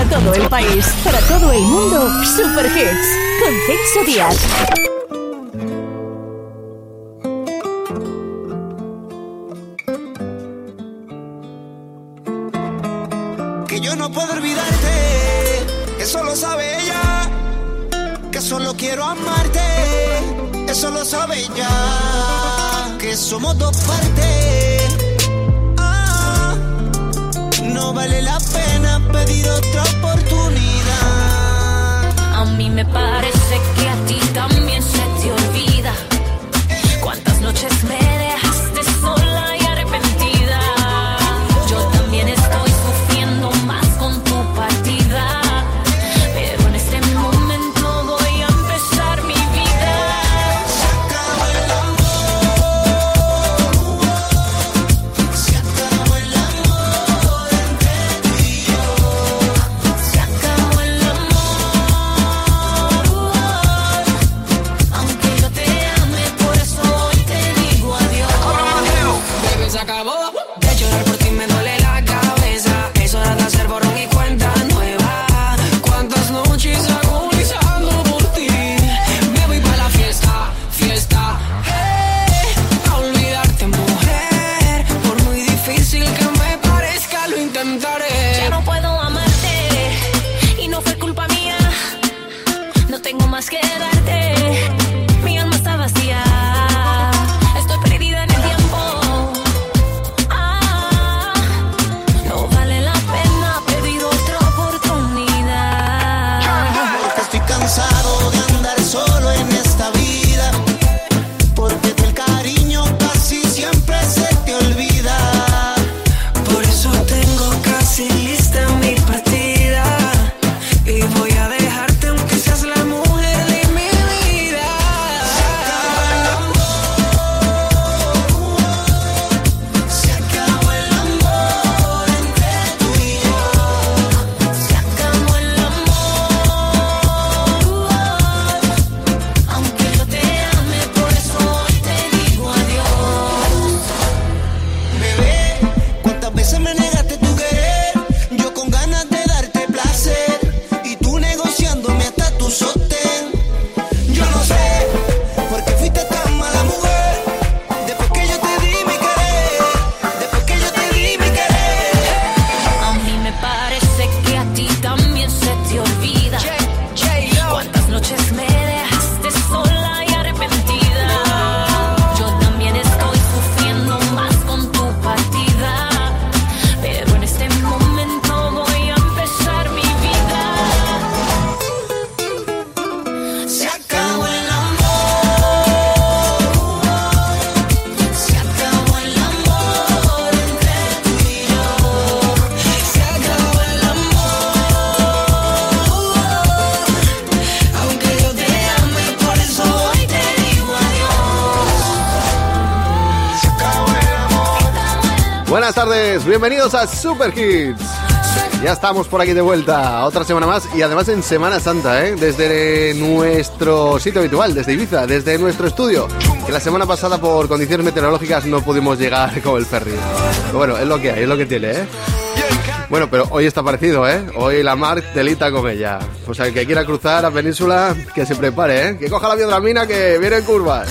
Para todo el país, para todo el mundo, Super Hits. Con Celso Díaz. Que yo no puedo olvidarte, eso lo sabe ella. Que solo quiero amarte, eso lo sabe ella. Que somos dos partes. Ah, no vale la pena otra oportunidad. A mí me parece que Buenas tardes, bienvenidos a Super Hits. Ya estamos por aquí de vuelta, otra semana más y además en Semana Santa, ¿eh? desde nuestro sitio habitual, desde Ibiza, desde nuestro estudio, que la semana pasada por condiciones meteorológicas no pudimos llegar con el ferry. Pero bueno, es lo que hay, es lo que tiene, ¿eh? Bueno, pero hoy está parecido, ¿eh? Hoy la mar telita con ella. O sea, el que quiera cruzar la península, que se prepare, ¿eh? Que coja la biodramina que viene en curvas.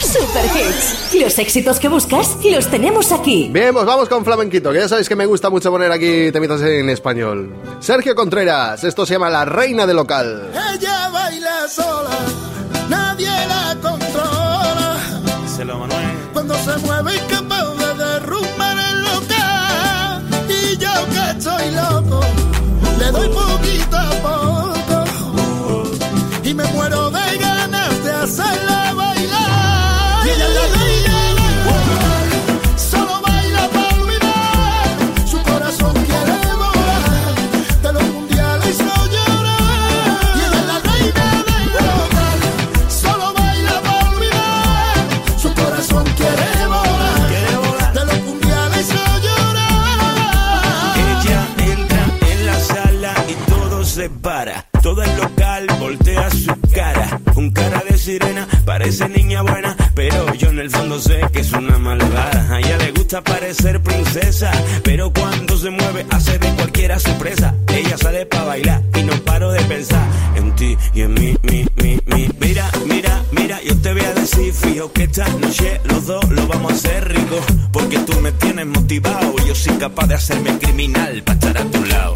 Super Hits. Los éxitos que buscas los tenemos aquí. Bien, pues vamos con flamenquito, que ya sabéis que me gusta mucho poner aquí temitas en español. Sergio Contreras, esto se llama La Reina del Local. Ella baila sola, nadie la controla. Cuando se mueve es capaz de derrumbar el local. Y yo que estoy loco, le doy poquito a poco. Y me muero de ganas de hacerla para. Todo el local voltea su cara. Un cara de sirena, parece niña buena. Pero yo en el fondo sé que es una malvada. A ella le gusta parecer princesa, pero cuando se mueve hace de cualquiera sorpresa. Ella sale para bailar y no paro de pensar en ti y en mí, mi, mi, mi. Mira, mira, mira, yo te voy a decir, fijo que esta noche los dos lo vamos a hacer rico, porque tú me tienes motivado yo soy capaz de hacerme criminal para estar a tu lado.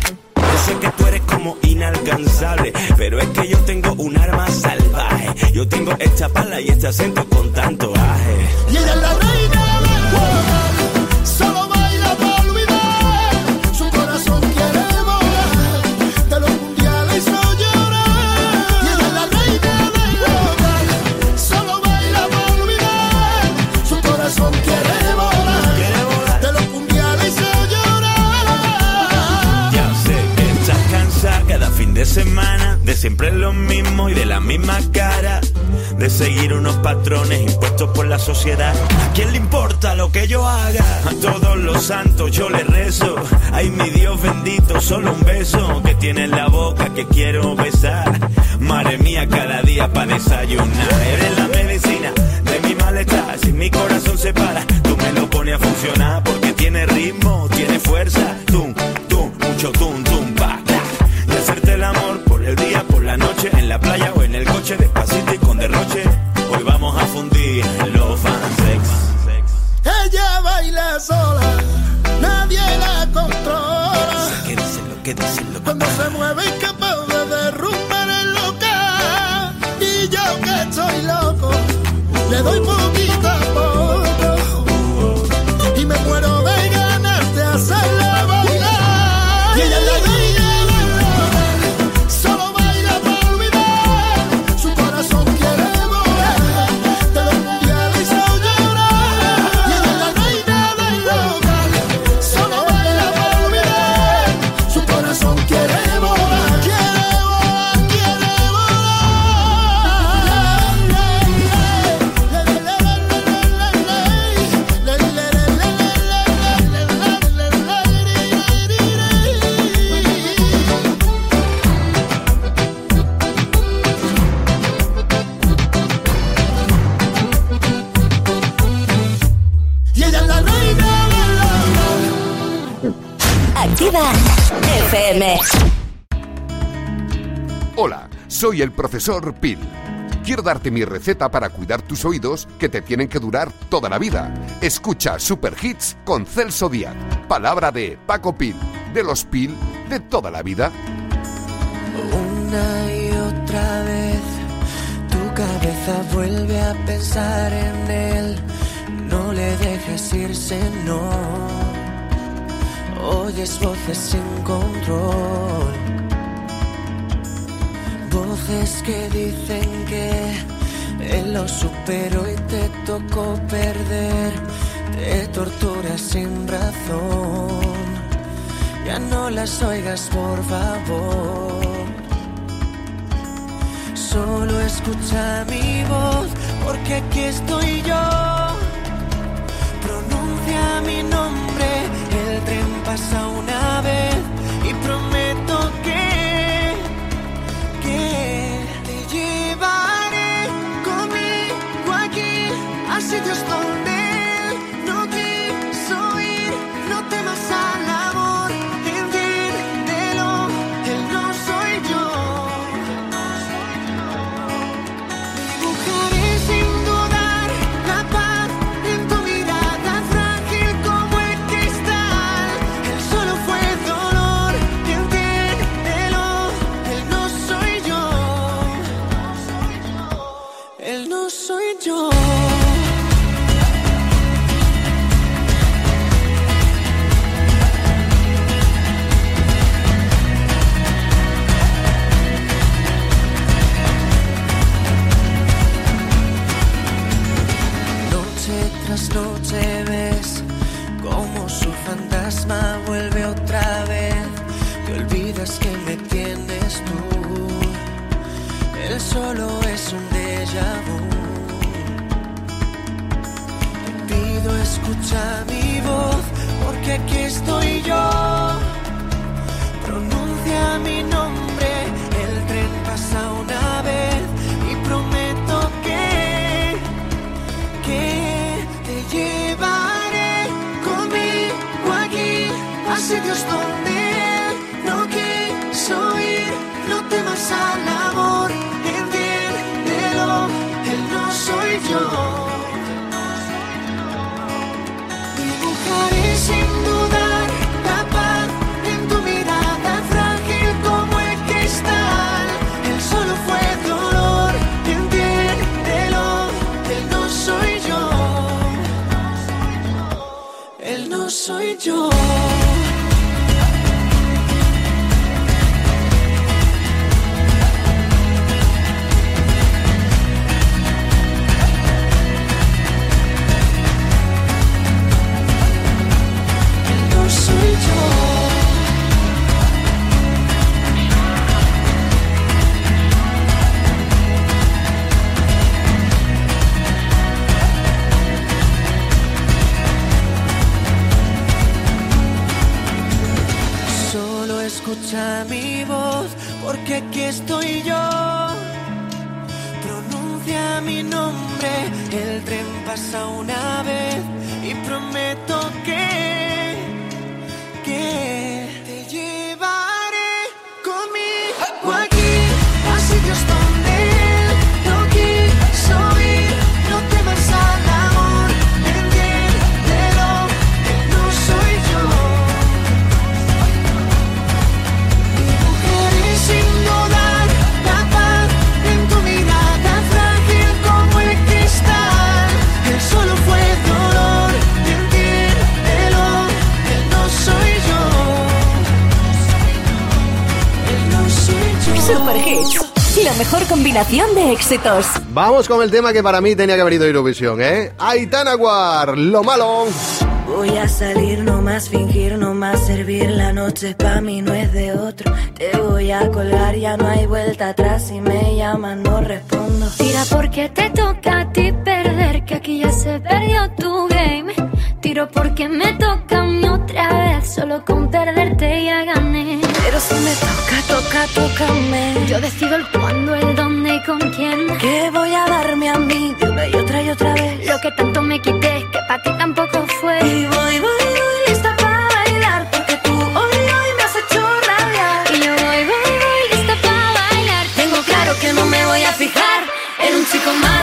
Eres como inalcanzable, pero es que yo tengo un arma salvaje. Yo tengo esta pala y este acento con tanto aje. De siempre lo mismo y de la misma cara. De seguir unos patrones impuestos por la sociedad. ¿A quién le importa lo que yo haga? A todos los santos yo le rezo. Ay, mi Dios bendito, solo un beso que tiene en la boca que quiero besar. Madre mía, cada día para desayunar. Eres la medicina de mi malestar. Si mi corazón se para, tú me lo pones a funcionar porque tiene ritmo, tiene fuerza. Tum, tum, mucho tum, tum, pa. Y hacerte el amor por el día, por la noche, en la playa o en el coche, despacito y con derroche. Hoy vamos a fundir los fansex. Ella baila sola, nadie la controla. ¿Qué dicen lo que dicen lo que Cuando se mueve es capaz de derrumbar el local. Y yo que estoy loco, le doy poquito soy el profesor Pil. Quiero darte mi receta para cuidar tus oídos que te tienen que durar toda la vida. Escucha Super Hits con Celso Díaz. Palabra de Paco Pil, de los Pil de toda la vida. Una y otra vez tu cabeza vuelve a pensar en él. No le dejes irse, no. Oyes voces sin control. Voces que dicen que lo superó y te tocó perder. Te torturas sin razón. Ya no las oigas, por favor. Solo escucha mi voz, porque aquí estoy yo. Pronuncia mi nombre, el tren pasa una vez y prometo que, escucha mi voz, porque aquí estoy yo. Pronuncia mi nombre, el tren pasa una vez y prometo que, que te llevaré conmigo aquí, así Dios donde él no quiso ir, no temas a la éxitos. Vamos con el tema que para mí tenía que haber ido a Eurovisión, ¿eh? Aitana War, lo malo. Voy a salir, no más fingir, no más servir. La noche pa' mí no es de otro. Te voy a colgar, ya no hay vuelta atrás. Si me llaman, no respondo. Tira porque te toca a ti perder, que aquí ya se perdió tu game. Tiro porque me toca a mí otra vez, solo con perderte ya gané. Pero si me toca, toca, tócame. Yo decido el cuándo, el dónde y con quién. ¿Qué voy a darme a mí de una y otra y otra vez? Lo que tanto me quité, que para ti tampoco fue. Y voy, voy, voy, lista para bailar. Porque tú hoy, hoy me has hecho rabiar. Y yo voy, voy, voy, lista para bailar. Tengo claro que no me voy a fijar en un chico malo,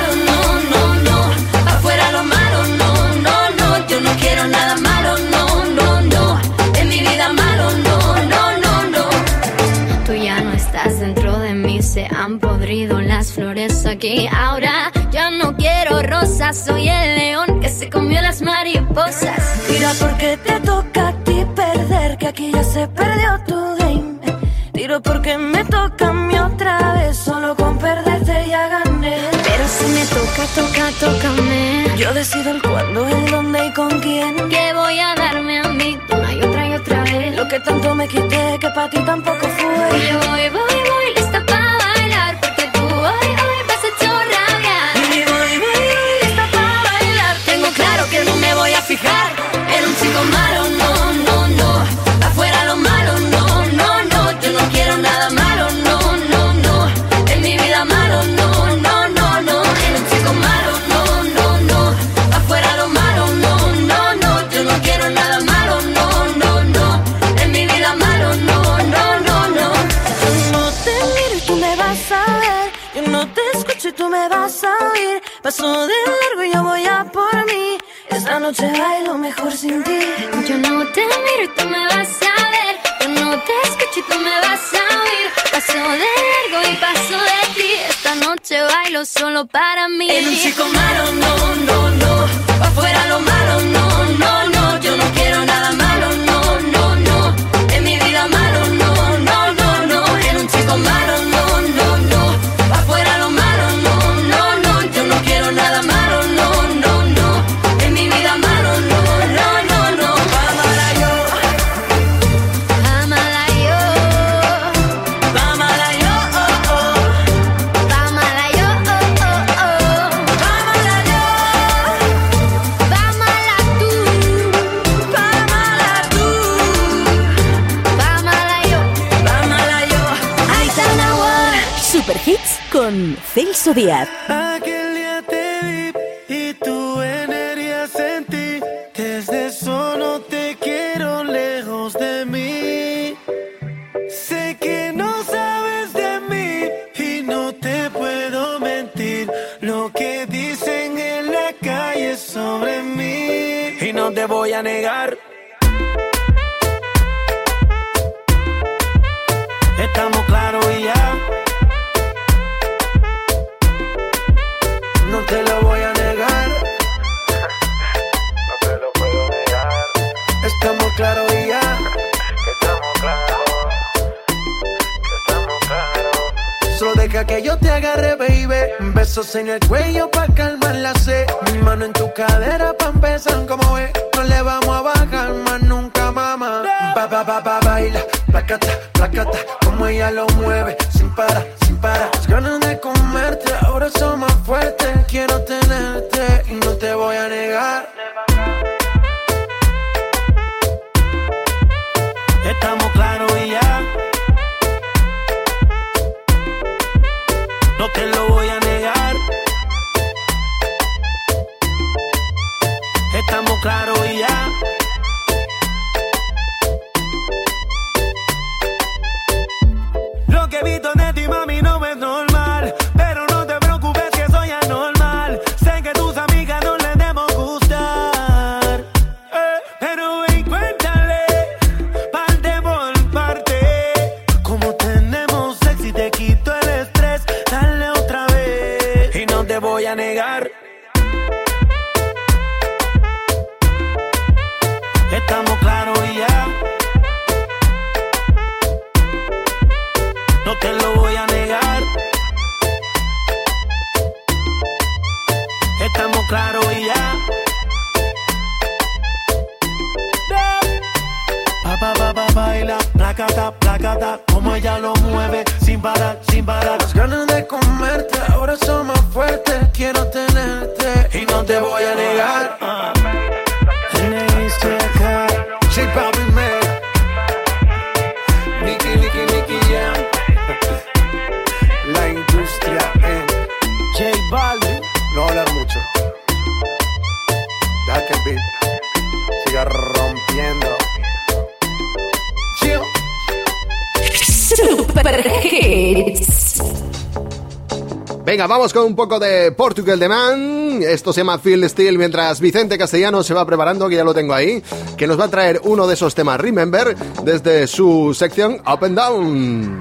han podrido las flores aquí. Ahora ya no quiero rosas, soy el león que se comió las mariposas. Tira porque te toca a ti perder, que aquí ya se perdió tu game. Tiro porque me toca a mí otra vez, solo con perderte ya gané. Pero si me toca, toca, tócame. Yo decido el cuándo, el dónde y con quién. Que voy a darme a mí una y otra y otra vez. Lo que tanto me quité, que para ti tampoco fue. Y yo voy, voy, voy, Paso de largo y yo voy a por mí. Esta noche bailo mejor sin ti. Yo no te miro y tú me vas a ver. Yo no te escucho y tú me vas a oír. Paso de largo y paso de ti. Esta noche bailo solo para mí. En un chico malo, no, no, no. Díaz. El cuello para las ganas de comerte. Ahora somos Venga, vamos con un poco de Portugal de Man. Esto se llama Field Steel mientras Vicente Castellano se va preparando, que ya lo tengo ahí, que nos va a traer uno de esos temas Remember desde su sección Up and Down.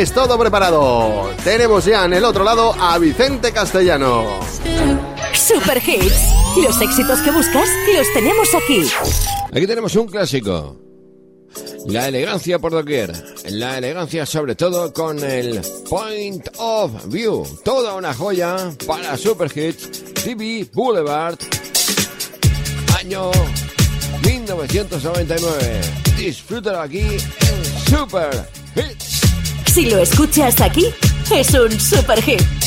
es todo preparado. Tenemos ya en el otro lado a Vicente Castellano. Super Hits. Los éxitos que buscas los tenemos aquí. Aquí tenemos un clásico. La elegancia por doquier. La elegancia sobre todo con el Point of View. Toda una joya para Super Hits TV Boulevard. Año 1999. Disfrútalo aquí en Super Hits. Si lo escuchas aquí, es un super hit.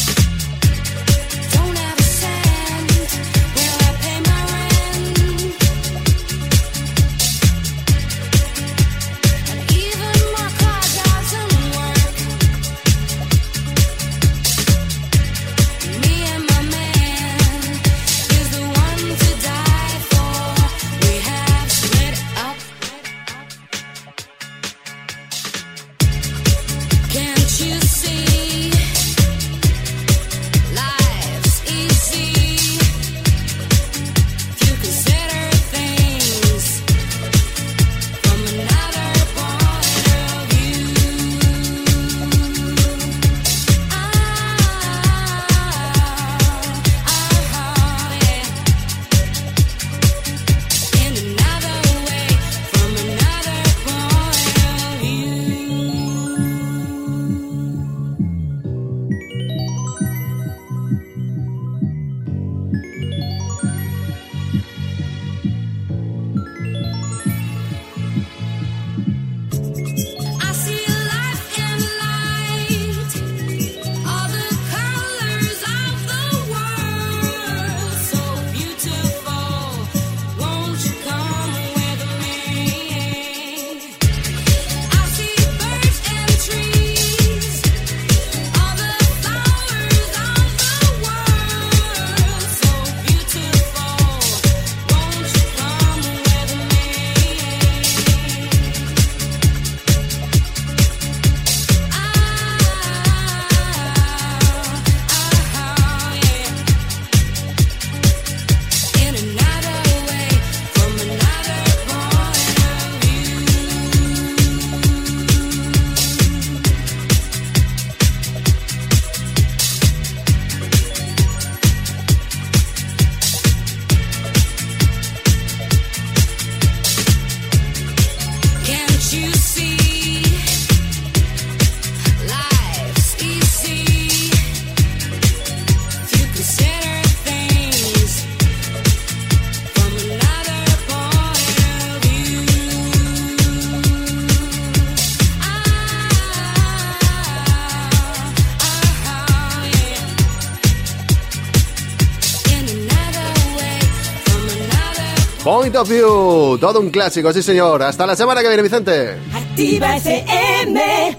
Point of View, todo un clásico, sí señor. Hasta la semana que viene, Vicente. Activa FM.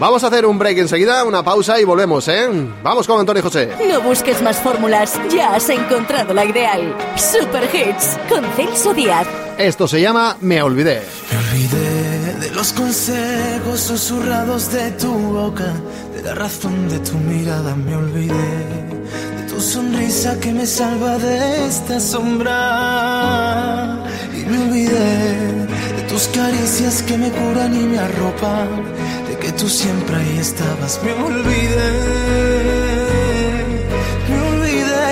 Vamos a hacer un break enseguida, una pausa y volvemos, ¿eh? Vamos con Antonio José. No busques más fórmulas, ya has encontrado la ideal. Super Hits con Celso Díaz. Esto se llama Me Olvidé. Me olvidé de los consejos susurrados de tu boca, de la razón de tu mirada. Me olvidé sonrisa que me salva de esta sombra. Y me olvidé de tus caricias que me curan y me arropan, de que tú siempre ahí estabas. Me olvidé, me olvidé.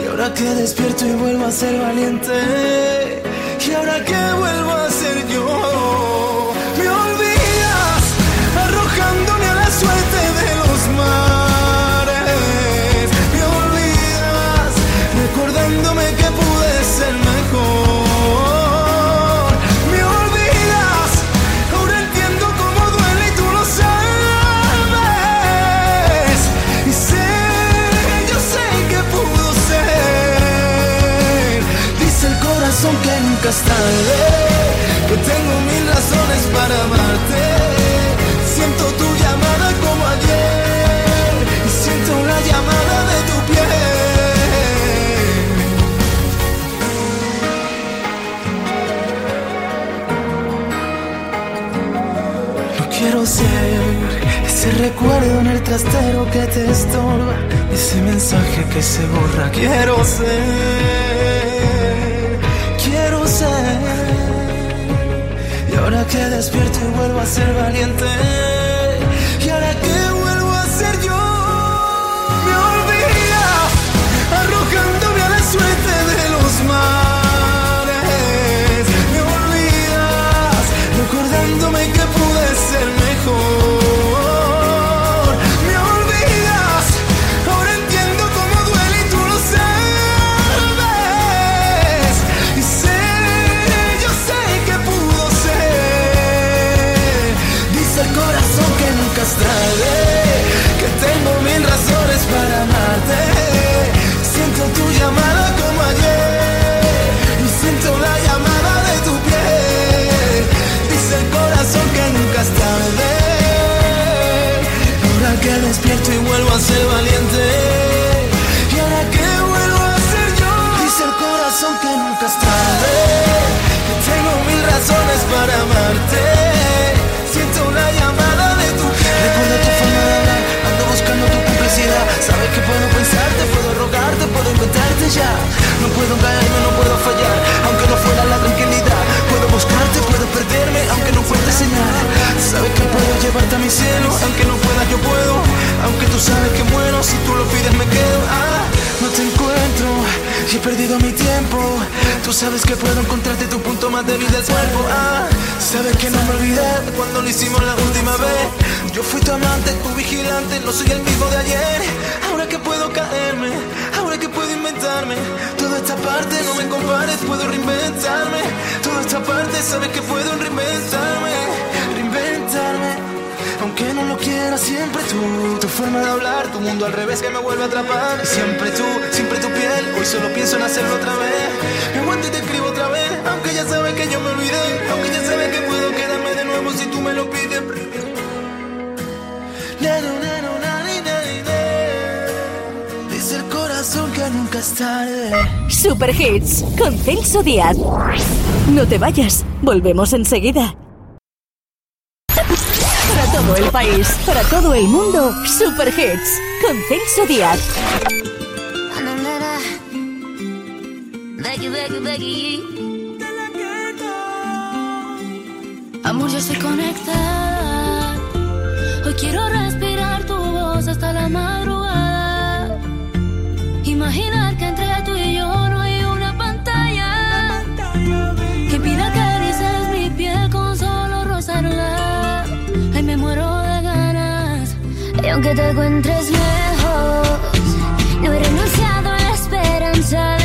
Y ahora que despierto y vuelvo a ser valiente. Y ahora que vuelvo que tengo mil razones para amarte. Siento tu llamada como ayer y siento la llamada de tu piel. No quiero ser ese recuerdo en el trastero que te estorba, ese mensaje que se borra. Quiero ser, Y ahora que despierto y vuelvo a ser valiente, No puedo caerme, no puedo fallar. Aunque no fuera la tranquilidad. Puedo buscarte, puedo perderme, aunque no fuerte señal. Sabes que puedo llevarte a mi cielo. Aunque no pueda, yo puedo. Aunque tú sabes que muero, si tú lo pides, me quedo. Ah, no te encuentro y he perdido mi tiempo. Tú sabes que puedo encontrarte tu punto más débil del cuerpo. Ah, sabes que no me olvidé cuando lo hicimos la última. Yo fui tu amante, tu vigilante, no soy el mismo de ayer. Ahora que puedo caerme, ahora que puedo inventarme. Toda esta parte no me compares, puedo reinventarme. Toda esta parte sabes que puedo reinventarme, reinventarme. Aunque no lo quiera, siempre tú. Tu forma de hablar, tu mundo al revés que me vuelve a atrapar. Siempre tú, siempre tu piel. Hoy solo pienso en hacerlo otra vez. Me aguanto y te escribo otra vez. Aunque ya sabes que yo me olvidé. Aunque ya sabes que puedo quedarme de nuevo si tú me lo pides. Dice el corazón que nunca es tarde. Super Hits con Celso Díaz. No te vayas, volvemos enseguida. Para todo el país, para todo el mundo, Super Hits con Celso Díaz. Amor, yo estoy conectada. Hoy quiero respirar tu voz hasta la madrugada. Imaginar que entre tú y yo no hay una pantalla que pida caricias mi piel con solo rozarla. Ay, me muero de ganas. Y aunque te encuentres lejos, no he renunciado a la esperanza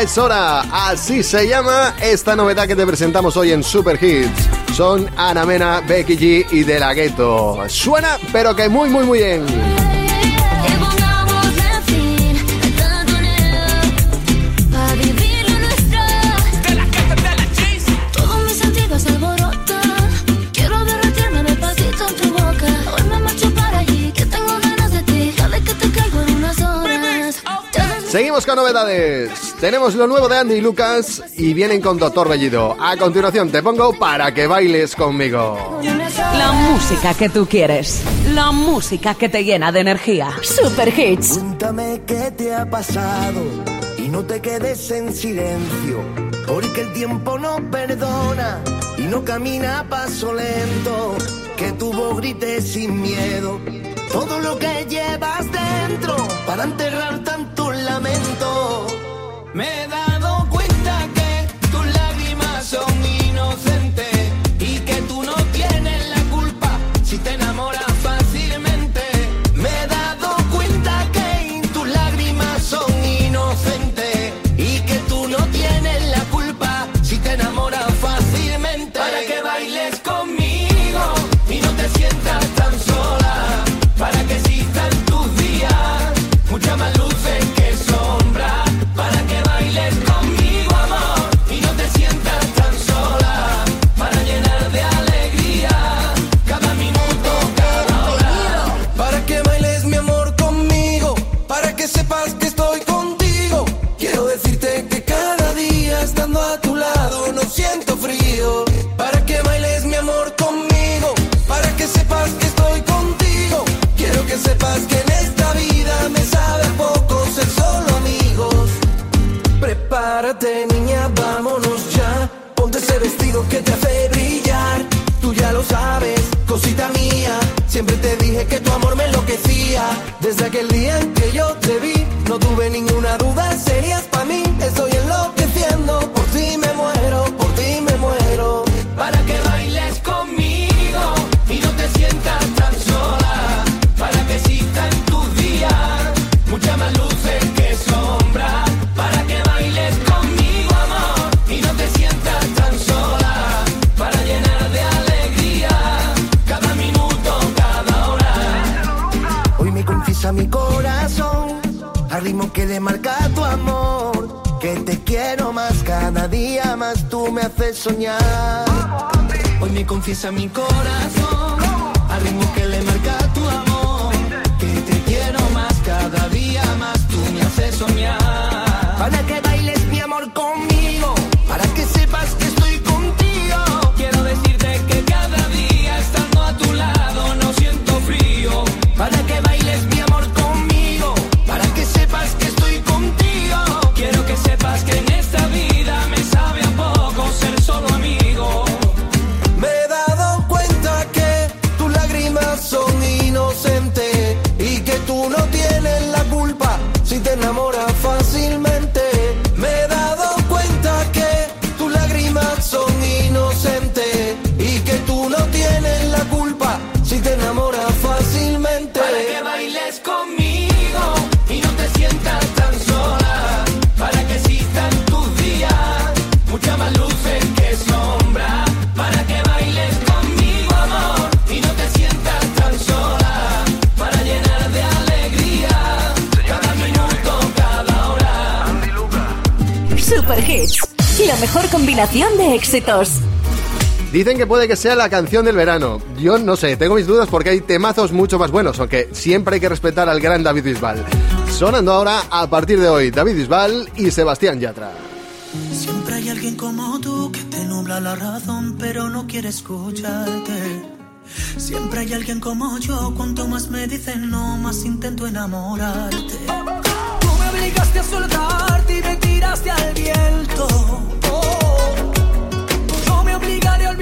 Es hora, así se llama esta novedad que te presentamos hoy en Super Hits. Son Ana Mena, Becky G y De La Ghetto. Suena, pero que muy, muy, muy bien. Seguimos con novedades. Tenemos lo nuevo de Andy y Lucas y vienen con Doctor Bellido. A continuación te pongo para que bailes conmigo. La música que tú quieres, la música que te llena de energía. Super Hits. Cuéntame qué te ha pasado y no te quedes en silencio, porque el tiempo no perdona y no camina a paso lento. Que tu voz grite sin miedo todo lo que llevas dentro para enterrar tantos lamentos. Me da Get día me hace soñar. Hoy me confiesa mi corazón, al ritmo que le marca tu amor, que te quiero más cada día más, tú me haces soñar. Para que bailes Generación de éxitos. Dicen que puede que sea la canción del verano. Yo no sé, tengo mis dudas porque hay temazos mucho más buenos, aunque siempre hay que respetar al gran David Bisbal. Sonando ahora a partir de hoy David Bisbal y Sebastián Yatra. Siempre hay alguien como tú que te nubla la razón, pero no quiere escucharte. Siempre hay alguien como yo, cuanto más me dicen no, más intento enamorarte. Tú me obligaste a soltarte y me tiraste al viento.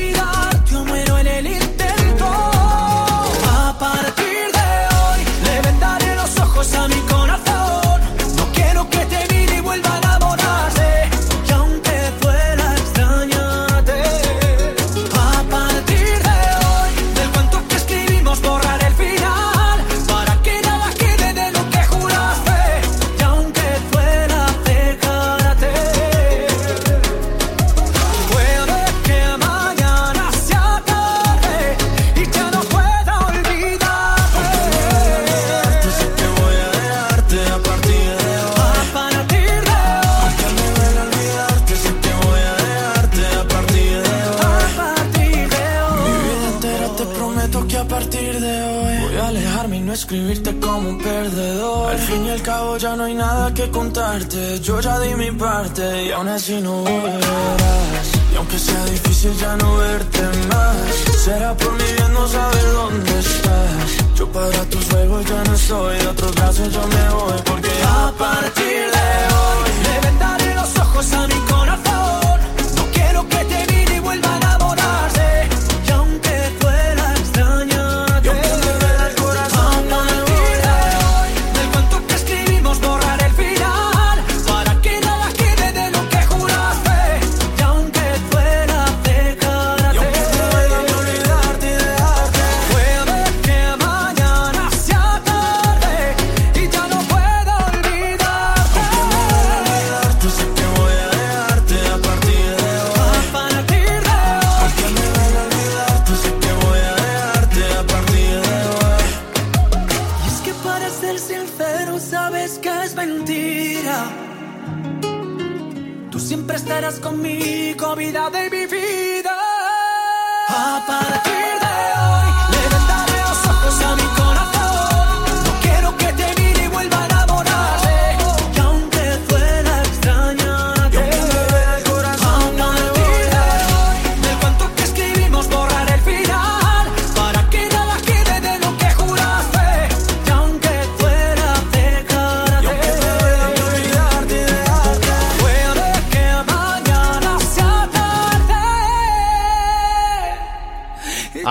olvidar. Que contarte. Yo ya di mi parte y aún así no volverás. Y aunque sea difícil ya no verte más, será por mi bien no saber dónde estás. Yo para tus juegos ya no estoy, de otros brazos yo me voy porque a partir de hoy le vendaré los ojos a mi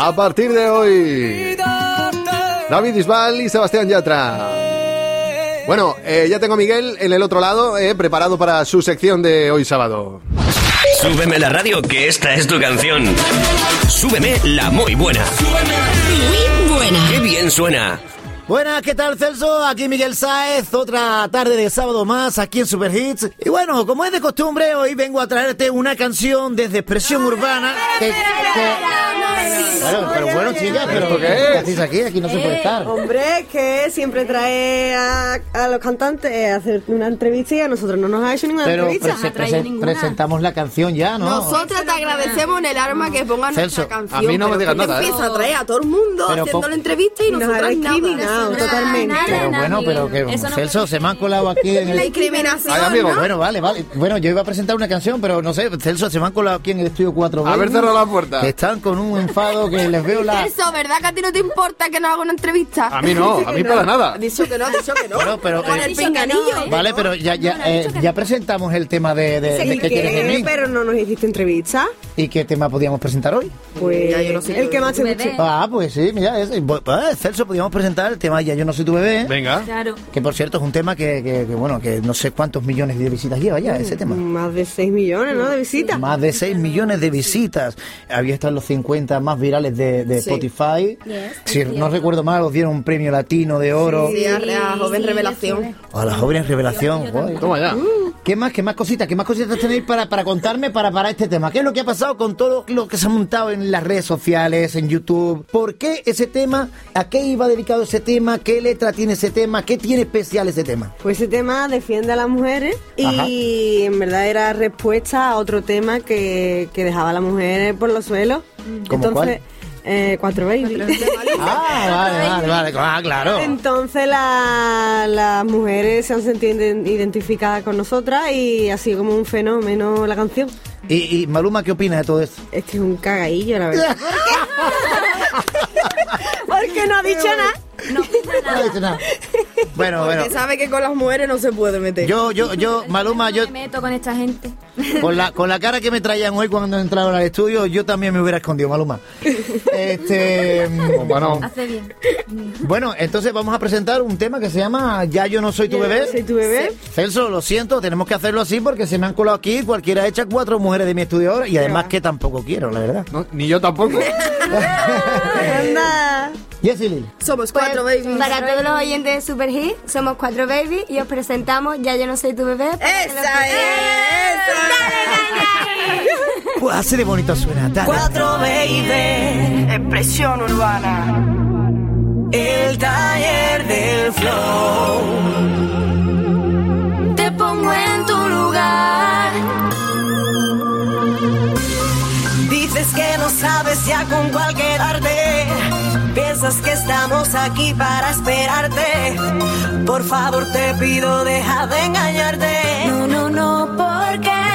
A partir de hoy, David Isbal y Sebastián Yatra. Bueno, eh, ya tengo a Miguel en el otro lado, eh, preparado para su sección de hoy sábado. Súbeme la radio, que esta es tu canción. Súbeme la muy buena. Muy buena. Qué bien suena. Buenas, ¿qué tal Celso? Aquí Miguel Sáez, otra tarde de sábado más aquí en Super Hits. Y bueno, como es de costumbre, hoy vengo a traerte una canción desde expresión urbana. que- que- Bueno, pero bueno, chicas, pero ¿Esto qué hacéis aquí? Aquí no se puede estar. Hombre, que siempre trae a, a los cantantes a hacer una entrevista y a nosotros no nos ha hecho ninguna Pero entrevista. prese- prese- presentamos la canción ya, ¿no? Nosotras te agradecemos en el arma que pongan Celso, nuestra canción. a mí no me digas nada, ¿eh? Empieza a traer a todo el mundo Pero haciendo la entrevista y Y nos nada. discriminado totalmente. Pero bueno, pero que Celso se me han colado aquí en La el... discriminación. Bueno, vale, vale. Bueno, yo iba a presentar una canción, pero no sé, Celso se me han colado aquí en el estudio 4 A ver, cerra la puerta. Están con un enfado que les veo la... Celso, ¿verdad que a ti no te importa que nos haga una entrevista? A mí no, a mí para nada. Dicho que no, dicho que no. Bueno, pero, Con eh, el pinganillo. Vale, pero ya, ya, eh, ya presentamos el tema de, de, de ¿Y qué quieres de mí. Pero no nos hiciste entrevista. ¿Y qué tema podíamos presentar hoy? Pues el que más te guste. Ah, pues sí, mira, es, bu- ah, Celso, podíamos presentar el tema Ya yo no soy tu bebé. Venga. Claro. Que por cierto es un tema que, que- que, bueno, que no sé cuántos millones de visitas lleva ya ese tema. Más de 6 millones, ¿no? De visitas. Más de 6 millones de visitas. Había estado en los 50 más virales de, de Sí. Spotify. Si no recuerdo mal, os dieron un premio latino de oro. Sí, a, a joven revelación. A la joven revelación. Toma ya. ¿Qué más, qué más cositas, qué más cositas tenéis para, para contarme para, para este tema? ¿Qué es lo que ha pasado con todo lo que se ha montado en las redes sociales, en YouTube? ¿Por qué ese tema? ¿A qué iba dedicado ese tema? ¿Qué letra tiene ese tema? ¿Qué tiene especial ese tema? Pues ese tema defiende a las mujeres y Ajá. en verdad era respuesta a otro tema que, que dejaba a las mujeres por los suelos. ¿Cómo Entonces, eh, cuatro baby. Ah, vale, vale, vale. Ah, claro. Entonces la- las mujeres se han sentido iden- identificadas con nosotras y ha sido como un fenómeno la canción. Y, y Maluma, ¿qué opinas de todo esto? Es que es un cagadillo, la verdad. Porque no ha dicho nada. No, dicho nada. Bueno, bueno. Porque sabe que con las mujeres no se puede meter. Yo, yo, yo, Maluma, yo, Me meto con esta gente. con la, con la cara que me traían hoy cuando entraron al estudio, yo también me hubiera escondido, Maluma. Este, Bueno, Hace bien. bueno, entonces vamos a presentar un tema que se llama Ya yo no soy tu bebé. ¿Soy tu bebé? Celso, lo siento, tenemos que hacerlo así porque se me han colado aquí, cualquiera echa cuatro mujeres de mi estudio ahora y además que tampoco quiero, la verdad. no, ni yo tampoco. Jessie Lee. Somos cuatro babies. Para todos los oyentes de Super Hit, somos cuatro baby y os presentamos Ya yo no soy tu bebé. ¡Esa es! Pues así de bonito suena. dale. Cuatro baby, expresión urbana. El taller del flow. Te pongo en tu lugar. Dices que no sabes ya con cuál quedarte. Que estamos aquí para esperarte. Por favor, te pido, deja de engañarte. No, no, no, porque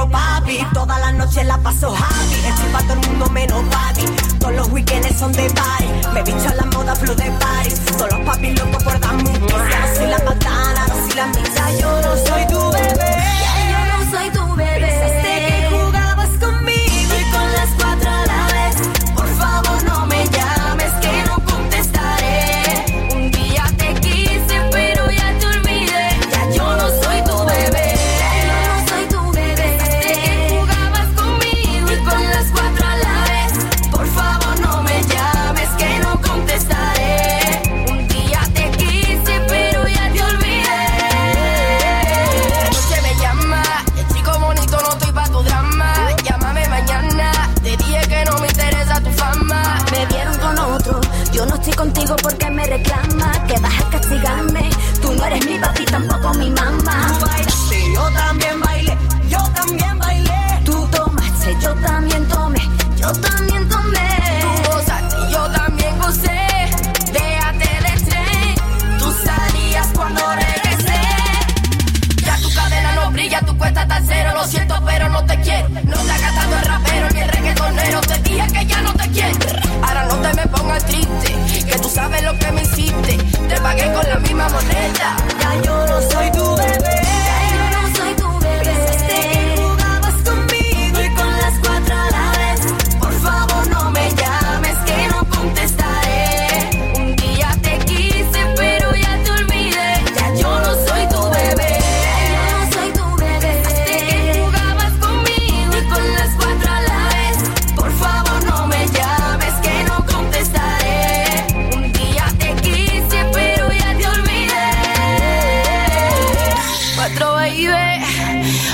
cuatro papi, todas las noches la paso happy. Estoy pa' todo el mundo menos papi. Todos los weekends son de party. Me a la moda flow de Paris. Todos los papis locos por dar mucho. Ahora soy la patana, ahora soy la mitad.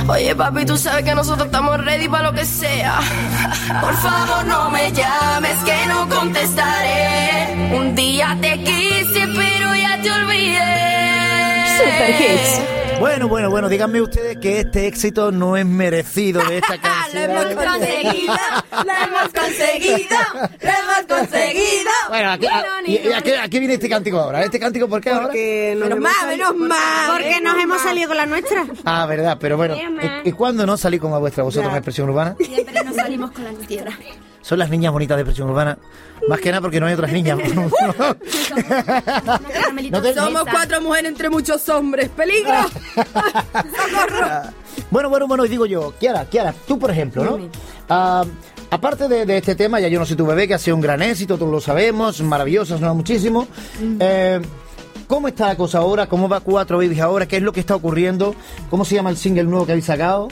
Oye, papi, tú sabes que nosotros estamos ready para lo que sea. Por favor, no me llames, que no contestaré. Un día te quise, pero ya te olvidé. Super Hits. Bueno, bueno, bueno, díganme ustedes que este éxito no es merecido de esta canción. Lo hemos conseguido, lo hemos conseguido, lo hemos conseguido. Bueno, aquí, a, y- y aquí- aquí viene este cántico ahora. ¿Este cántico por qué ahora? Menos mal, menos mal. Porque nos hemos salido con la nuestra. Ah, verdad, pero bueno. ¿Y, y cuándo no salí con la vuestra vosotros en Expresión Urbana? Siempre nos salimos con la nuestra. Son las niñas bonitas de Expresión Urbana. Más que nada porque no hay otras niñas. No te- Somos cuatro mujeres entre muchos hombres. ¡Peligro! ¡Socorro! Bueno, bueno, bueno, y digo yo, Kiara, Kiara, tú por ejemplo, ¿no? Ah, aparte de, de este tema, ya yo no soy tu bebé, que ha sido un gran éxito, todos lo sabemos, maravilloso, suena muchísimo. Eh, ¿Cómo está la cosa ahora? ¿Cómo va Cuatro Babies ahora? ¿Qué es lo que está ocurriendo? ¿Cómo se llama el single nuevo que habéis sacado?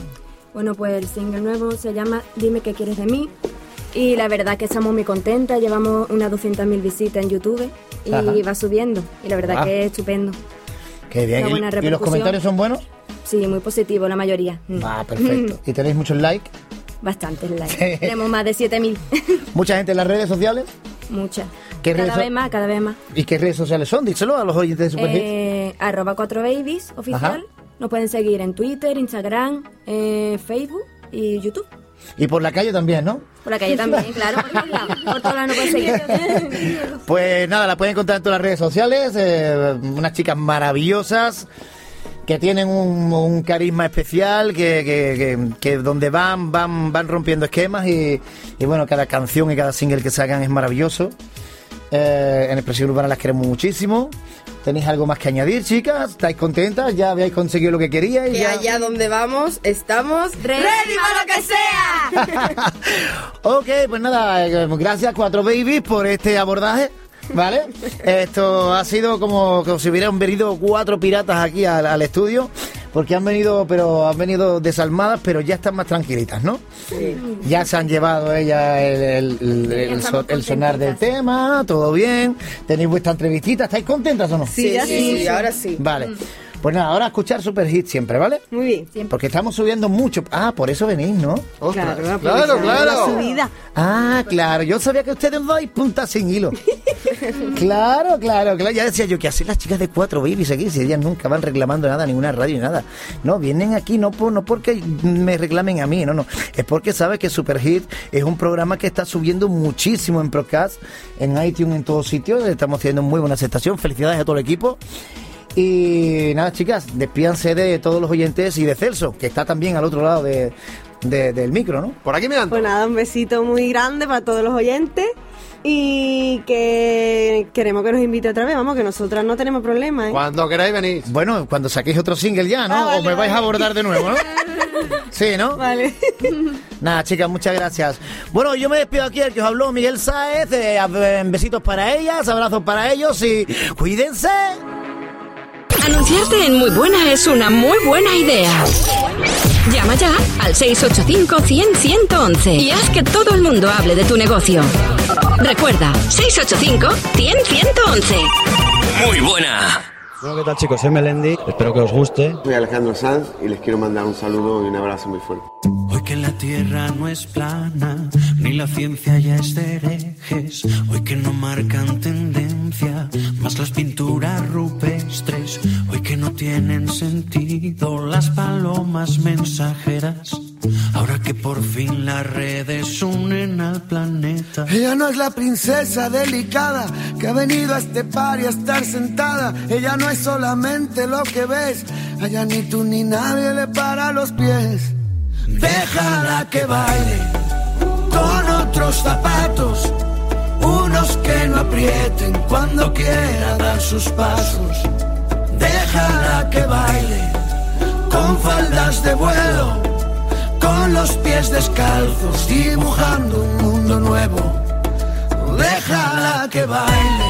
Bueno, pues el single nuevo se llama Dime qué quieres de mí. Y la verdad que estamos muy contentas, llevamos unas 200.000 visitas en YouTube y Ajá. va subiendo. Y la verdad Ah. que es estupendo. Qué bien. Una ¿Y- buena ¿Y, los comentarios son buenos? Sí, muy positivo la mayoría. Mm. Ah, perfecto. ¿Y tenéis muchos likes? Bastantes likes. Sí. Tenemos más de 7.000. ¿Mucha gente en las redes sociales? Muchas. ¿Qué redes Cada so- vez más, cada vez más. ¿Y qué redes sociales son? Díselo a los oyentes de Super Hits. Eh, arroba 4babies oficial. Nos pueden seguir en Twitter, Instagram, eh, Facebook y YouTube. Y por la calle también, ¿no? Por la calle también, claro, por nos pueden seguir. Pues nada, la pueden encontrar en todas las redes sociales. eh, unas chicas maravillosas. que tienen un, un carisma especial, que, que- que- que donde van, van, van rompiendo esquemas y, y bueno, cada canción y cada single que sacan es maravilloso. Eh, en Expresión Urbana las queremos muchísimo. ¿Tenéis algo más que añadir, chicas? ¿Estáis contentas? ¿Ya habéis conseguido lo que queríais? Que ¿Ya? allá donde vamos, estamos ready, para lo que sea. Ok, pues nada, eh, gracias Cuatro Babies por este abordaje. ¿Vale? Esto ha sido como, como si hubieran venido cuatro piratas aquí al, al estudio, porque han venido, pero han venido desalmadas, pero ya están más tranquilitas, ¿no? Ya se han llevado ellas el, el- el- el estamos so- el sonar del tema, todo bien. Tenéis vuestra entrevistita, ¿estáis contentas o no? Sí, ya sí, sí, ahora sí. Vale. Pues nada, ahora a escuchar Super Hit siempre, ¿vale? Muy bien. Porque estamos subiendo mucho. Ah, por eso venís, ¿no? Claro, claro, claro. la subida. Ah, claro, yo sabía que ustedes no dais puntas sin hilo. claro, claro, claro. Ya decía yo que hacen las chicas de cuatro babies aquí, si ellas nunca van reclamando nada, ninguna radio ni nada. No, vienen aquí no por, no porque me reclamen a mí, no, no. Es porque sabes que Super Hit es un programa que está subiendo muchísimo en Procast, en iTunes, en todos sitios. Estamos haciendo muy buena aceptación. Felicidades a todo el equipo. Y nada, chicas, despídanse de todos los oyentes y de Celso, que está también al otro lado de, de- del micro, ¿no? Por aquí me Pues nada, un besito muy grande para todos los oyentes y que queremos que nos invite otra vez, vamos, que nosotras no tenemos problema, ¿eh? Cuando queráis venís. Bueno, cuando saquéis otro single ya, ¿no? Ah, vale, o me vais a abordar de nuevo, ¿no? Sí, ¿no? Vale. Nada, chicas, muchas gracias. Bueno, yo me despido aquí, el que os habló Miguel Sáez. eh, besitos para ellas, abrazos para ellos y cuídense. Anunciarte en Muy Buena es una muy buena idea. Llama ya al 685-100-111 y haz que todo el mundo hable de tu negocio. Recuerda, 685-100-111. Muy buena. Bueno, ¿qué tal chicos? Soy Melendi, espero que os guste. Soy Alejandro Sanz y les quiero mandar un saludo y un abrazo muy fuerte. Hoy que la tierra no es plana, ni la ciencia ya es de herejes. Hoy que no marcan tendencia, más las pinturas rupestres. Hoy que no tienen sentido las palomas mensajeras. Ahora que por fin las redes unen al planeta. Ella no es la princesa delicada que ha venido a este par y a estar sentada. Ella no es solamente lo que ves. Allá ni tú ni nadie le para los pies. Déjala que baile con otros zapatos. Unos que no aprieten cuando quiera dar sus pasos. Déjala que baile con faldas de vuelo con los pies descalzos, dibujando un mundo nuevo. Déjala que baile.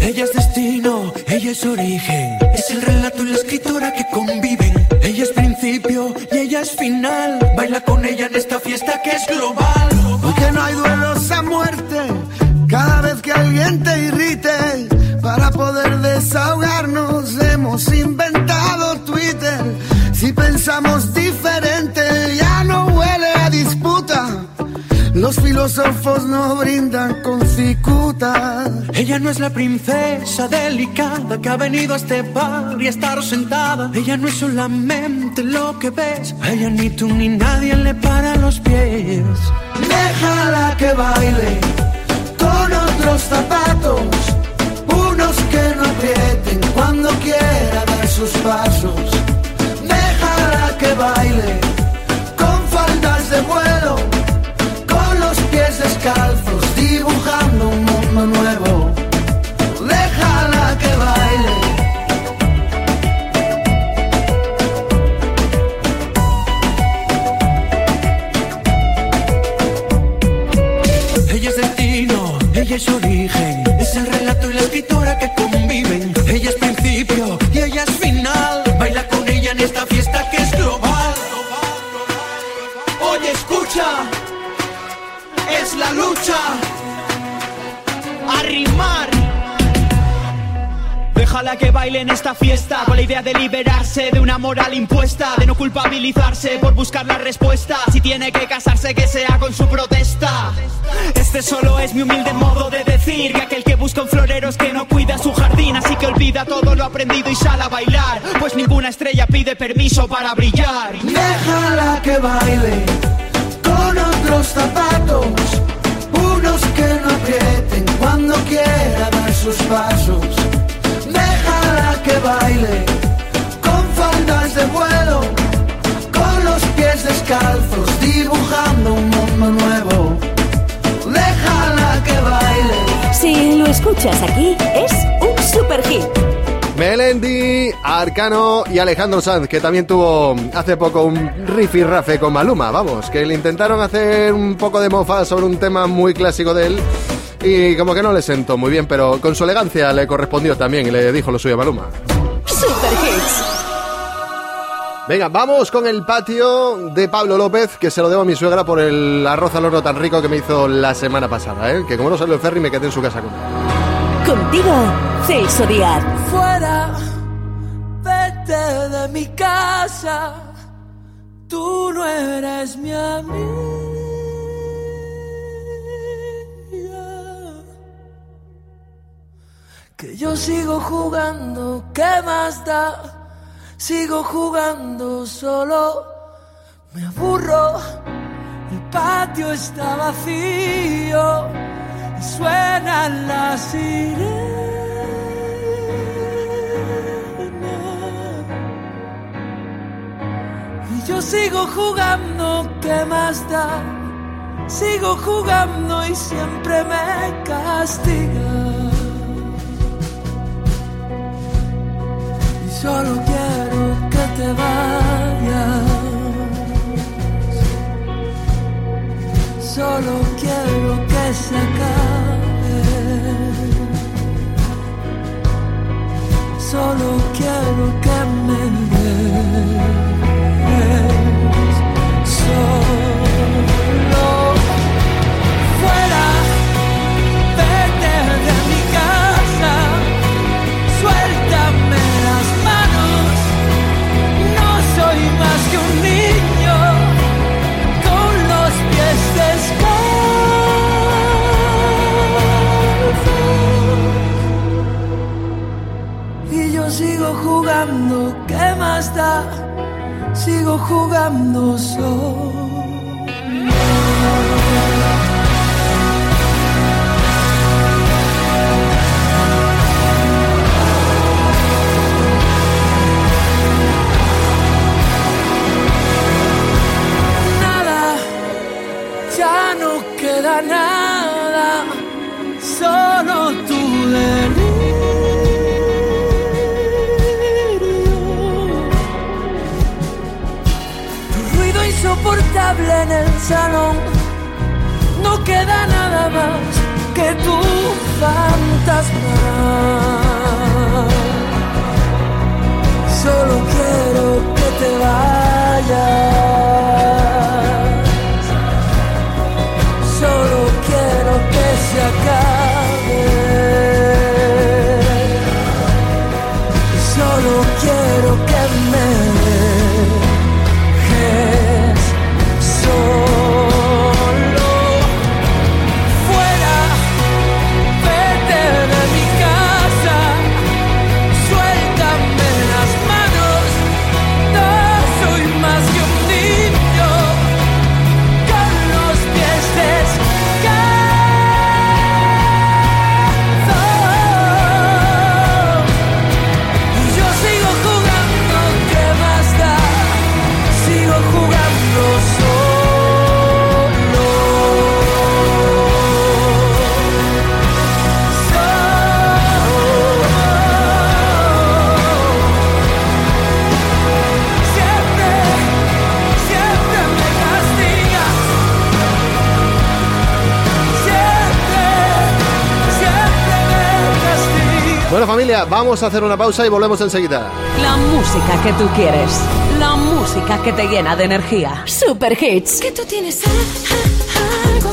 Ella es destino, ella es origen, es el relato y la escritora que conviven. Ella es principio y ella es final. Baila con ella en esta fiesta que es global. Porque no hay duelos a muerte cada vez que alguien te irrite. Para poder desahogarnos hemos inventado Twitter. Si pensamos diferente ya no huele a disputa. Los filósofos no brindan con cicuta. Ella no es la princesa delicada que ha venido a este bar y a estar sentada. Ella no es solamente lo que ves. A ella ni tú ni nadie le para los pies. Déjala que baile otros zapatos, unos que no aprieten cuando quiera dar sus pasos. Déjala que baile con faldas de vuelo, con los pies descalzos, dibujando un mundo nuevo. Origen, es el relato y la escritora que conviven. Ella es principio y ella es final. Baila con ella en esta fiesta que es global. Oye, escucha, es la lucha. Arrimar déjala que baile en esta fiesta Con la idea de liberarse de una moral impuesta De no culpabilizarse por buscar la respuesta. Si tiene que casarse que sea con su protesta. Este solo es mi humilde modo de decir Que aquel que busca un florero es que no cuida su jardín Así que olvida todo lo aprendido y sale a bailar Pues ninguna estrella pide permiso para brillar. Déjala que baile con otros zapatos unos que no aprieten cuando quiera dar sus pasos. Baile con faldas de vuelo, con los pies descalzos, dibujando un mundo nuevo. Déjala que baile. Si lo escuchas aquí, es un super hit. Melendi, Arcano y Alejandro Sanz, que también tuvo hace poco un rafe con Maluma, vamos, que le intentaron hacer un poco de mofa sobre un tema muy clásico de él y como que no le sentó muy bien, pero con su elegancia le correspondió también y le dijo lo suyo a Maluma. Super hits. Venga, vamos con el patio de Pablo López, que se lo debo a mi suegra por el arroz al horno tan rico que me hizo la semana pasada, ¿eh? que como no salió el ferry me quedé en su casa con él. Contigo, Celso Díaz. Fuera, vete de mi casa. Tú no eres mi amiga. Que yo sigo jugando, ¿qué más da? Sigo jugando solo, me aburro, el patio está vacío y suenan las sirenas. Y yo sigo jugando, ¿qué más da? Sigo jugando y siempre me castiga. Solo quiero que te vayas. Solo quiero que se acabe. Solo quiero que me des. Solo fuera, jugando, ¿qué más da? Sigo jugando solo. Ya no queda nada, solo tu en el salón, no queda nada más que tu fantasma. Solo quiero que te vayas. Solo quiero que se acabe. Vamos a hacer una pausa y volvemos enseguida. La música que tú quieres. La música que te llena de energía. Super hits. Que tú tienes a- a- algo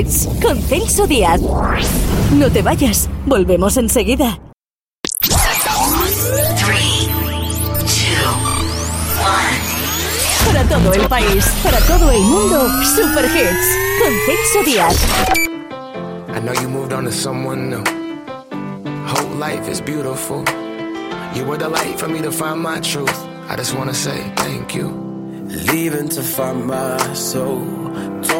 Hits con Celso Díaz. No te vayas, volvemos enseguida. Para todo el país, para todo el mundo, Super Hits con Celso Díaz. I know you moved on to someone new. Whole life is beautiful. You were the light for me to find my truth. I just wanna say thank you. Leaving to find my soul.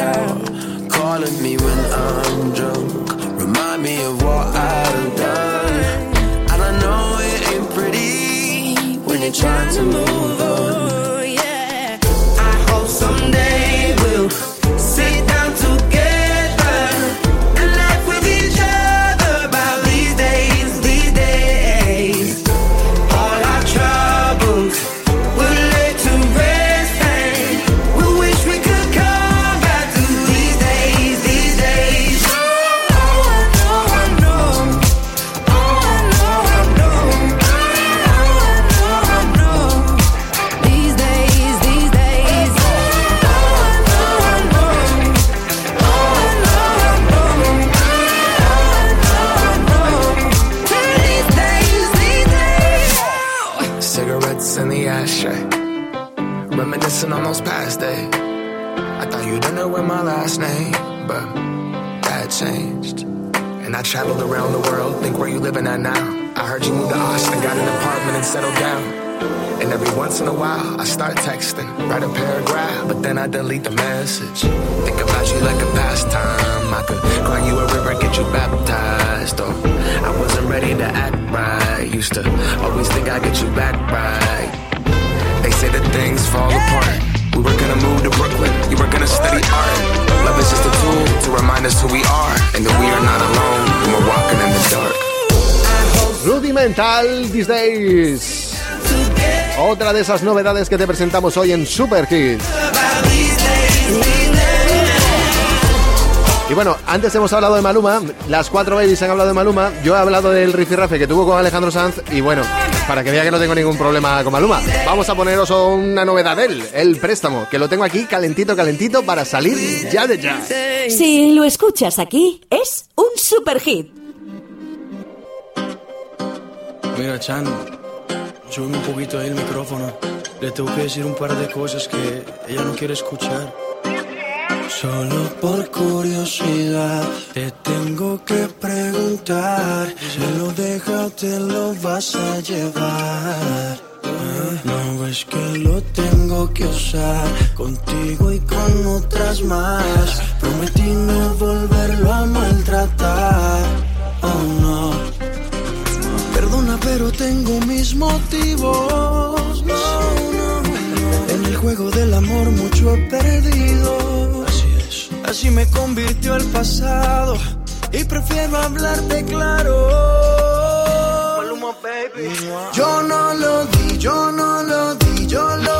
burns. Calling me when I'm drunk, remind me of what I've done. And I know it ain't pretty when you're trying to move Days. Otra de esas novedades que te presentamos hoy en Super Hits. Y bueno, antes hemos hablado de Maluma, las cuatro babies han hablado de Maluma, yo he hablado del rifirrafe que tuvo con Alejandro Sanz y bueno, para que vea que no tengo ningún problema con Maluma, vamos a poneros una novedad él, el préstamo, que lo tengo aquí calentito, calentito para salir ya de ya. Si lo escuchas aquí, es un super hit. Mira, Chan, súbeme un poquito ahí el micrófono. Le tengo que decir un par de cosas que ella no quiere escuchar. Solo por curiosidad te tengo que preguntar. Si lo dejas o te lo vas a llevar. No ves que lo tengo que usar Contigo y con otras más. Prometí no volverlo a maltratar. Oh no Perdona pero tengo mis motivos. No, no, no. En el juego del amor mucho he perdido. Así es. Así me convirtió el pasado Y prefiero hablarte claro. Yo no lo di, yo no lo di, yo lo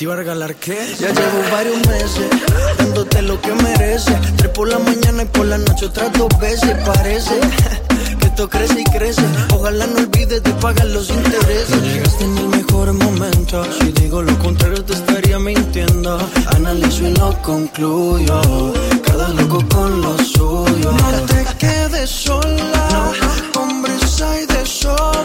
te iba a regalar qué? Ya llevo varios meses dándote lo que mereces. Tres por la mañana y por la noche otras dos veces. Parece que esto crece y crece. Ojalá no olvides de pagar los intereses. No llegaste en el mejor momento. Si digo lo contrario, te estaría mintiendo. Analizo y lo concluyo. Cada loco con lo suyo. No te quedes sola. Hombres hay de sol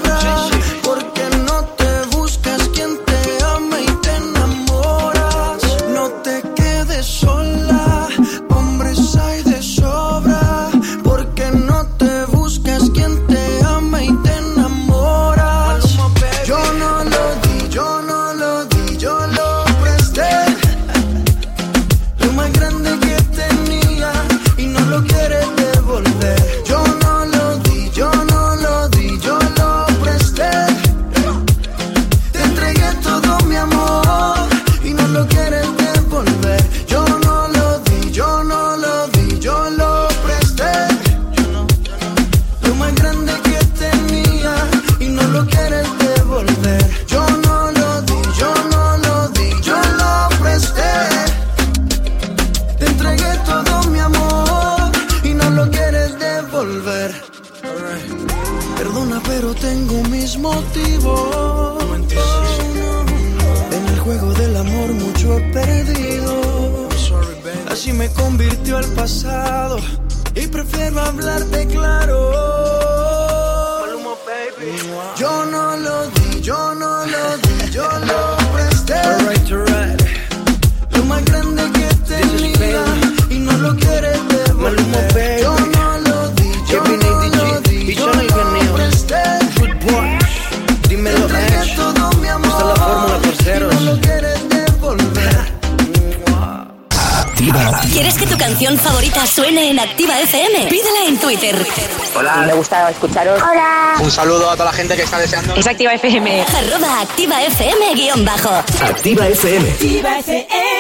escucharos. Hola. Un saludo a toda la gente que está deseando. Es Activa FM. Arroba Activa FM guion bajo. Activa FM. Activa FM.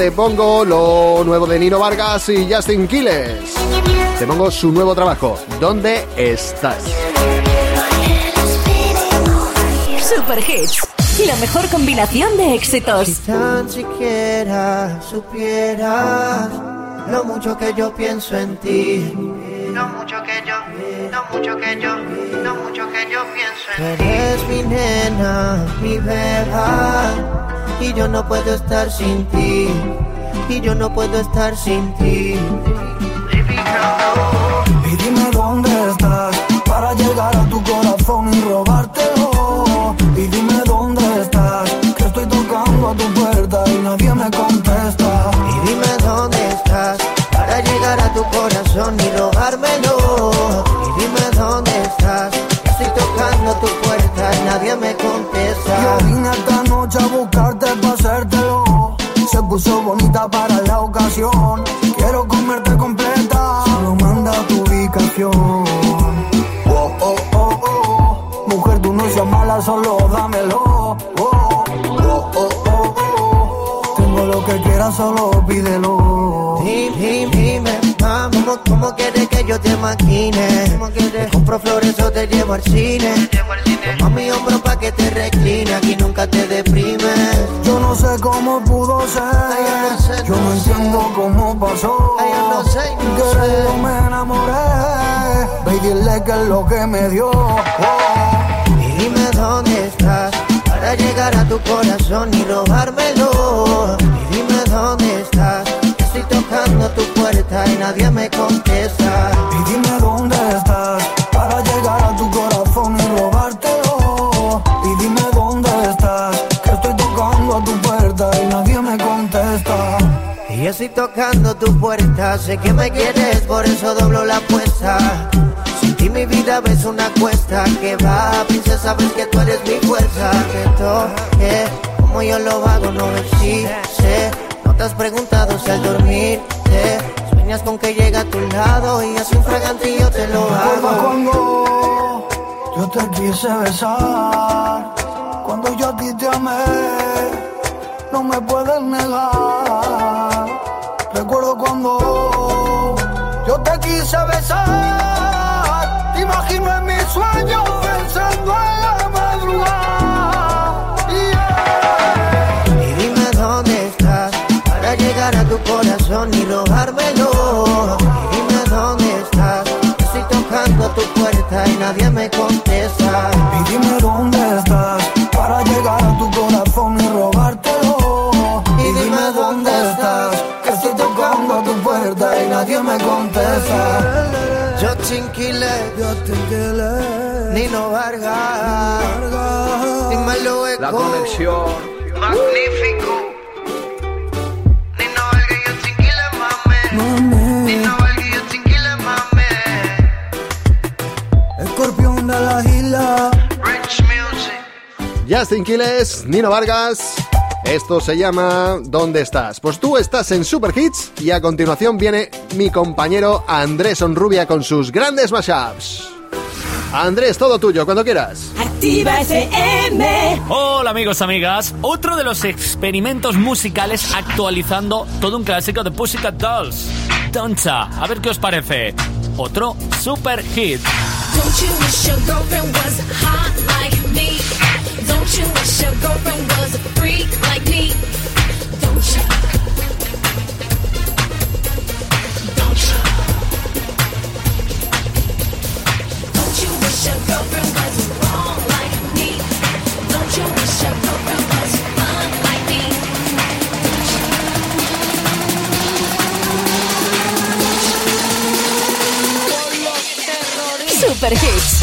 Te pongo lo nuevo de Nino Vargas y Justin Quiles. Te pongo su nuevo trabajo, ¿Dónde estás? Super Hits. La mejor combinación de éxitos. Si tan siquiera supieras lo mucho que yo pienso en ti. Lo mucho que yo, lo mucho que yo, lo mucho que yo pienso en ti. Eres mi nena, mi beba, y yo no puedo estar sin ti. Y yo no puedo estar sin ti. Y dime dónde estás para llegar a tu corazón y robártelo. Y dime dónde estás, que estoy tocando a tu puerta y nadie me contesta. Y dime dónde estás para llegar a tu corazón y robármelo. Y dime dónde estás, estoy tocando tu puerta y nadie me contesta. Puso bonita para la ocasión. Quiero comerte completa. Solo manda tu ubicación. Oh, oh, oh, oh. Mujer, tú no seas mala, solo dámelo. Oh, oh, oh, oh, oh. Tengo lo que quieras, solo pídelo. Dime, dime, dime, mami, ¿cómo, cómo quieres que yo te maquine? Te compro flores o te llevo al cine. Toma mi hombro pa' que te recline, aquí nunca te deprimes. Yo no sé cómo pudo ser. Yo no entiendo cómo pasó. no sé, no sé. yo me enamoré. Ve y dile que es lo que me dio. Y dime dónde estás para llegar a tu corazón y robármelo. Y dime dónde estás, estoy tocando tu puerta y nadie me contesta. Y dime dónde estás para llegar a tu corazón y robártelo. Y dime dónde estás, que estoy tocando a tu puerta y nadie me contesta. Y yo estoy tocando tu puerta, sé que me quieres, por eso doblo la apuesta. Sin ti mi vida ves una cuesta que va, princesa, ves que tú eres mi fuerza. Que toque, como yo lo hago, no existe. Te has preguntado si al dormir te sueñas con que llega a tu lado y así un fragantillo te lo hago. cuando yo te quise besar, cuando yo a ti te amé, no me puedes negar. Recuerdo cuando yo te quise besar, te imagino en mis sueños pensando en la madrugada. Llegar a tu corazón y robármelo. Y dime dónde estás, estoy tocando tu puerta y nadie me contesta. Y dime dónde estás para llegar a tu corazón y robártelo. Y dime dónde estás, que estoy tocando a tu puerta y nadie me contesta. Justin Quiles, Nino Vargas, dímelo eco. La conexión. Magnífico. Escorpión de la isla. Rich Music. Justin Quiles, Nino Vargas. Esto se llama ¿Dónde estás? Pues tú estás en Super Hits y a continuación viene mi compañero Andrés Onrubia con sus grandes mashups. Andrés, todo tuyo, cuando quieras. Activa FM. Hola amigos, amigas. Otro de los experimentos musicales actualizando todo un clásico de Pussycat Dolls. A ver qué os parece. Otro super hit. Don't you wish your girlfriend was hot like me? Don't you wish your girlfriend was a freak like me? Super Hits.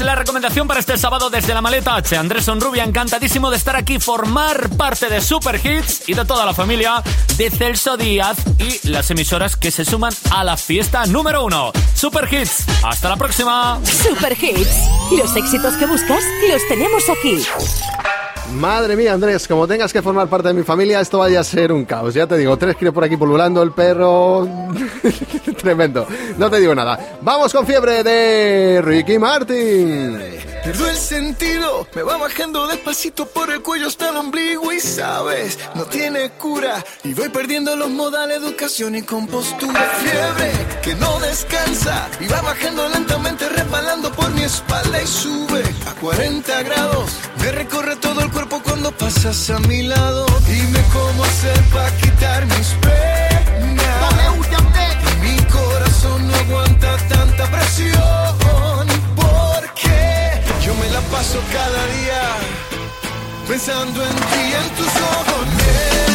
La recomendación para este sábado desde la maleta H. Andrés Sonrubia, encantadísimo de estar aquí, formar parte de Super Hits y de toda la familia de Celso Díaz y las emisoras que se suman a la fiesta número uno. Super Hits, hasta la próxima. Super Hits. Los éxitos que buscas los tenemos aquí. Madre mía, Andrés, como tengas que formar parte de mi familia, esto vaya a ser un caos. Ya te digo, tres kilos por aquí pululando, el perro. Tremendo. No te digo nada. Vamos con fiebre de Ricky Martin. Pierdo el sentido, me va bajando despacito por el cuello hasta el ombligo y sabes, no tiene cura. Y voy perdiendo los modales, educación y compostura. Fiebre que no descansa y va bajando lentamente, resbalando por mi espalda y sube a 40 grados. Me recorre todo el cuerpo cuando pasas a mi lado. Dime cómo hacer para quitar mis penas. Paso cada día pensando en ti, en tus ojos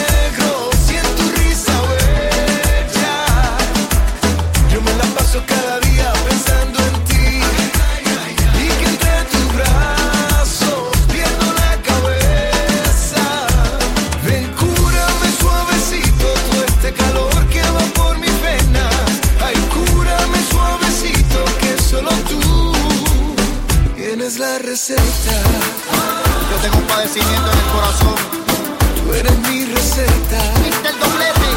Yo tengo un padecimiento en el corazón. Tú eres mi receta. el doblete.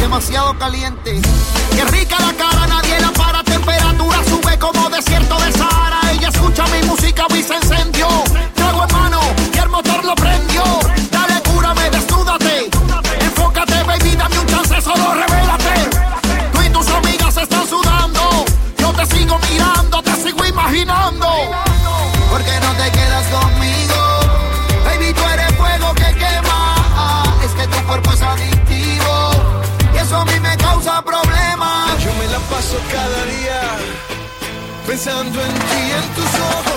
Demasiado caliente. Qué rica la cara, nadie la para. Temperatura sube como desierto de Sahara. Ella escucha mi música y se encendió. Trago en mano y el motor lo prendió. Cada día pensando en ti, en tus ojos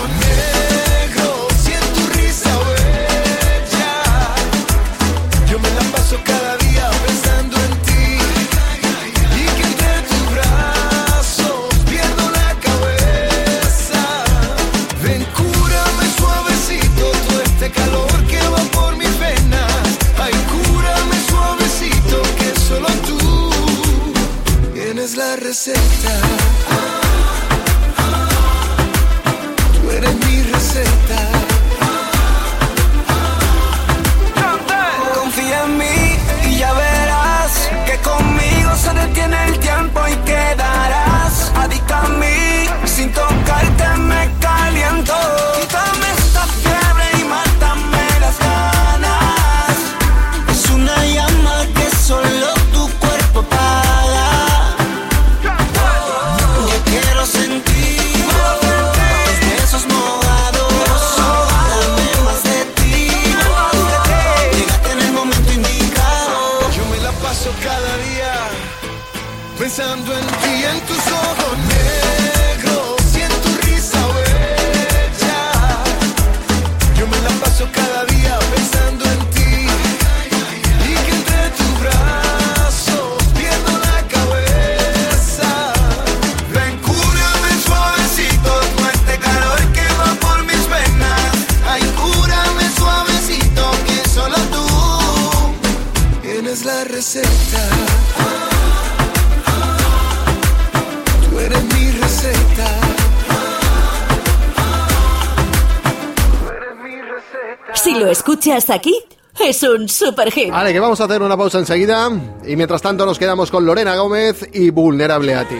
hasta aquí es un super hit. Vale, que vamos a hacer una pausa enseguida. Y mientras tanto nos quedamos con Lorena Gómez y Vulnerable a ti.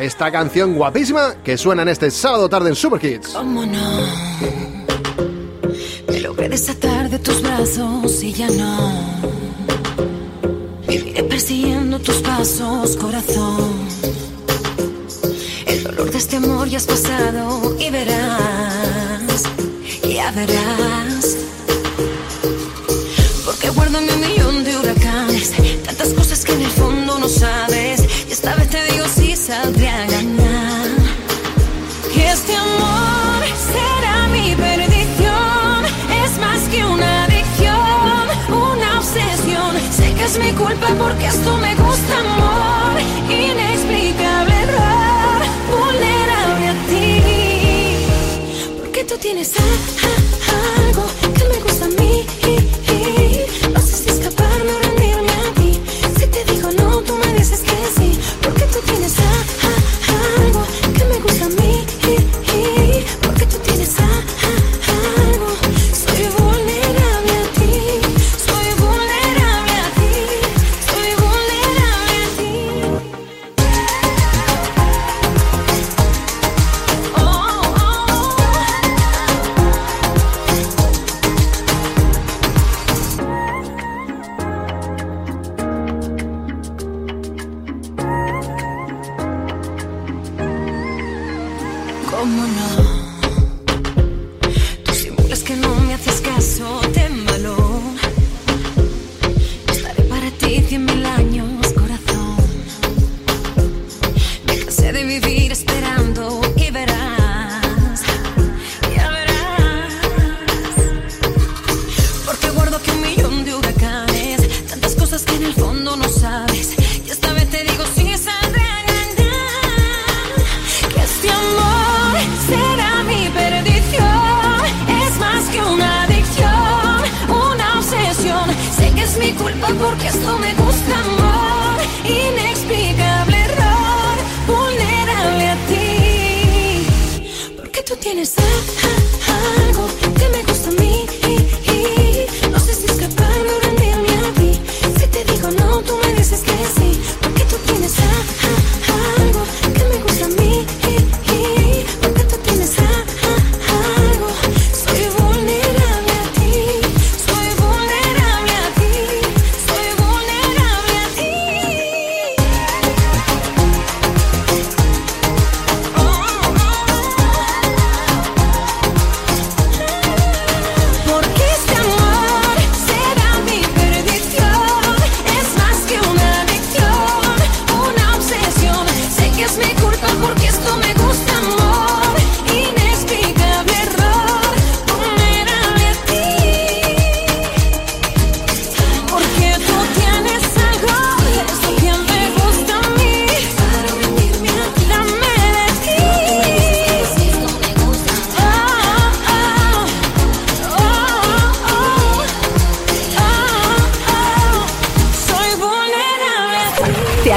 Esta canción guapísima que suena en este sábado tarde en Super Hits. ¿Cómo no? Me logré desatar de tus brazos y ya no. Viviré persiguiendo tus pasos, corazón. El dolor de este amor ya has pasado y verás, ya verás sabes. Y esta vez te digo si saldré a ganar. Que este amor será mi perdición. Es más que una adicción, una obsesión. Sé que es mi culpa porque esto me gusta, amor. Inexplicable error, vulnerable a ti. Porque tú tienes a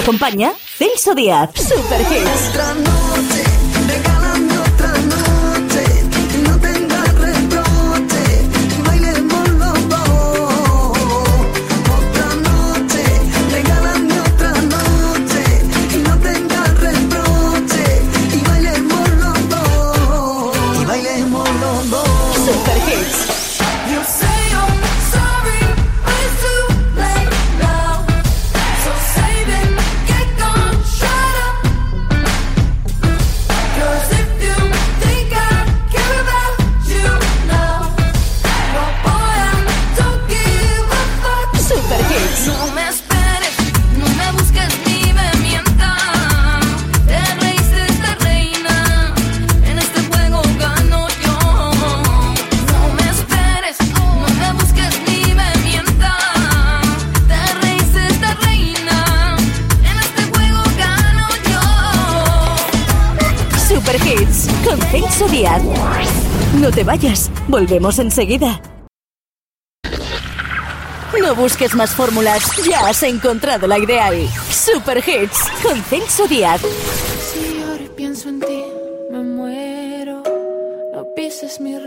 acompaña Celso Díaz. Super Hits. Volvemos enseguida. No busques más fórmulas, ya has encontrado la ideal. Super Hits con Celso Díaz. Si ahora pienso en ti, me muero. No pises mi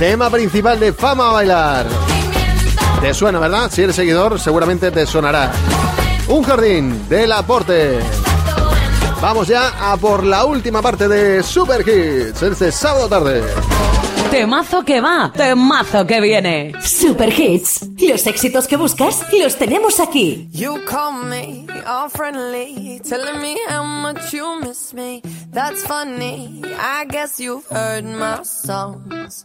Tema principal de Fama a Bailar. Te suena, ¿verdad? Si eres seguidor, seguramente te sonará. Un jardín del aporte. Vamos ya a por la última parte de Super Hits este sábado tarde. Temazo que va, temazo que viene. Super Hits. Los éxitos que buscas los tenemos aquí. You call me all friendly, telling me how much you miss me. That's funny. I guess you've heard my songs.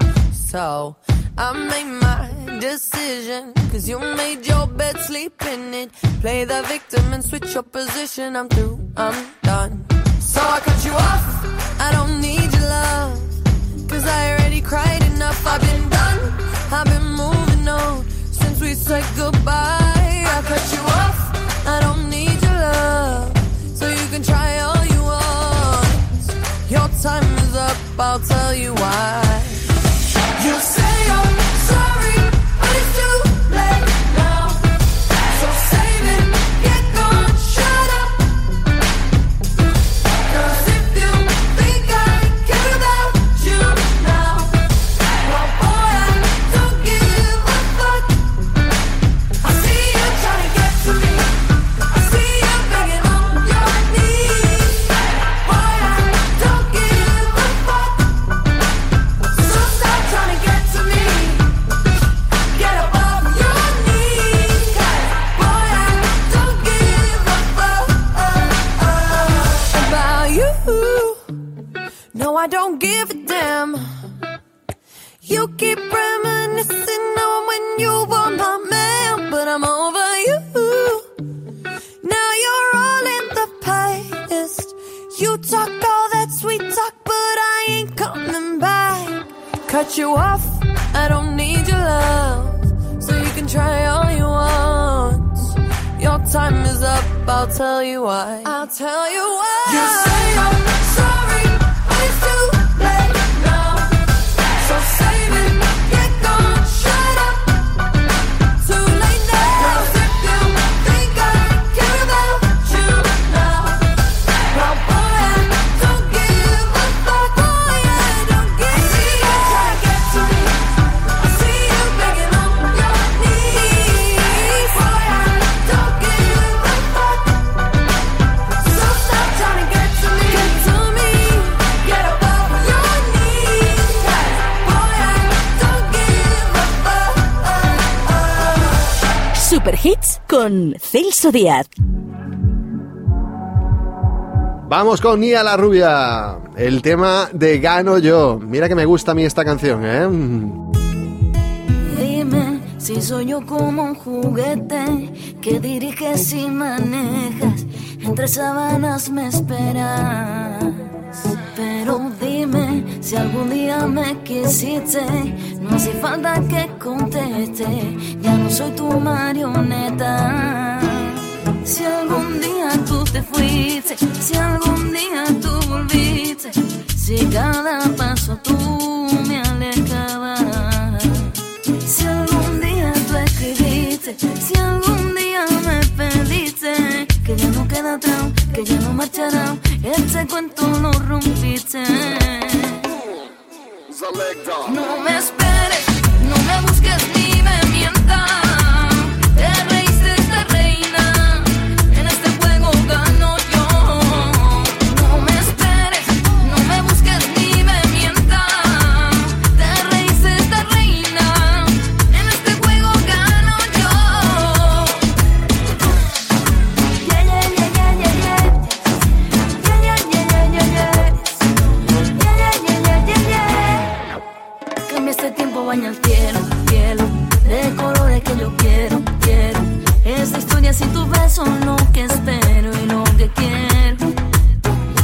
So I made my decision. Cause you made your bed, sleep in it. Play the victim and switch your position. I'm through, I'm done. So I cut you off. I don't need your love. Cause I already cried enough. I've been done. I've been moving on since we said goodbye. I cut you off. I don't need your love. So you can try all you want. Your time is up. I'll tell you why. You say I'm keep reminiscing on when you were my man, but I'm over you. Now you're all in the past. You talk all that sweet talk, but I ain't coming back. Cut you off, I don't need your love. So you can try all you want. Your time is up, I'll tell you why. I'll tell you why. You say I'm con Celso Díaz. Vamos con Nia la Rubia, el tema de Gano Yo. Mira que me gusta a mí esta canción, ¿eh? Dime si soy yo como un juguete que diriges y manejas. Entre sábanas me esperas. Si algún día me quisiste. No hace falta que conteste. Ya no soy tu marioneta. Si algún día tú te fuiste, si algún día tú volviste, si cada paso tú me alejabas. Si algún día tú escribiste, si algún día me pediste, que ya no queda atrás, que ya no marchará, este cuento lo rompiste. No me Sin tu beso lo que espero y lo que quiero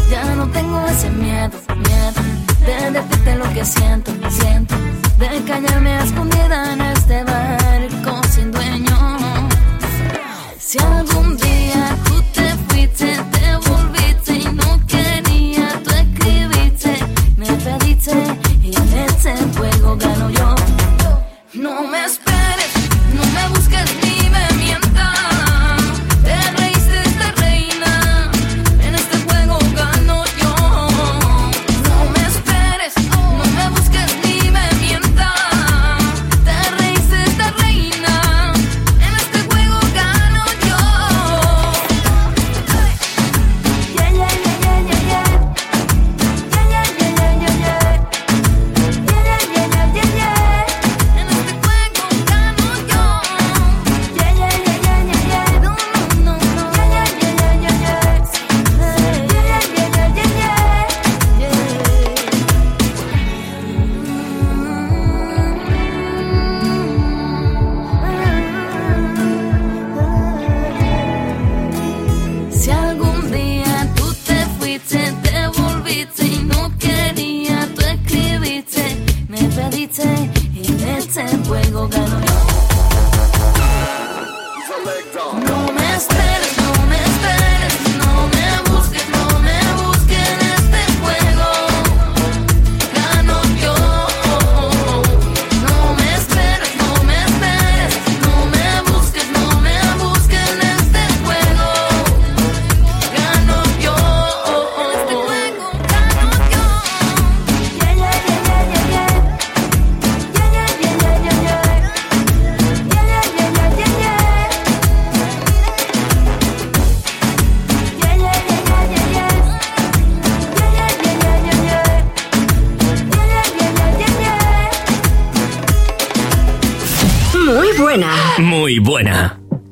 Ya no tengo ese miedo, miedo De decirte lo que siento, siento De callarme a escondida en este barco sin dueño. Si algún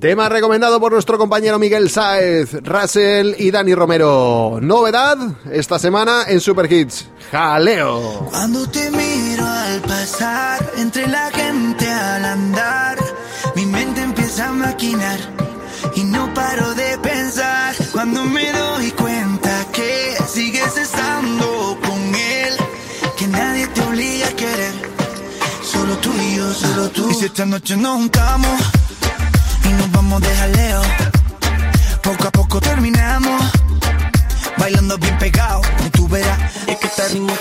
Tema recomendado por nuestro compañero Miguel Sáez, Russell y Dani Romero. Novedad esta semana en Super Hits. Jaleo. Cuando te miro al pasar, entre la gente al andar, mi mente empieza a maquinar y no paro de pensar. Cuando me doy cuenta que sigues estando con él, que nadie te obliga a querer, solo tú y yo, solo tú. Y si esta noche nos juntamos y nos vamos de jaleo, poco a poco terminamos. Bailando bien pegado, como tú verás, es que este ritmo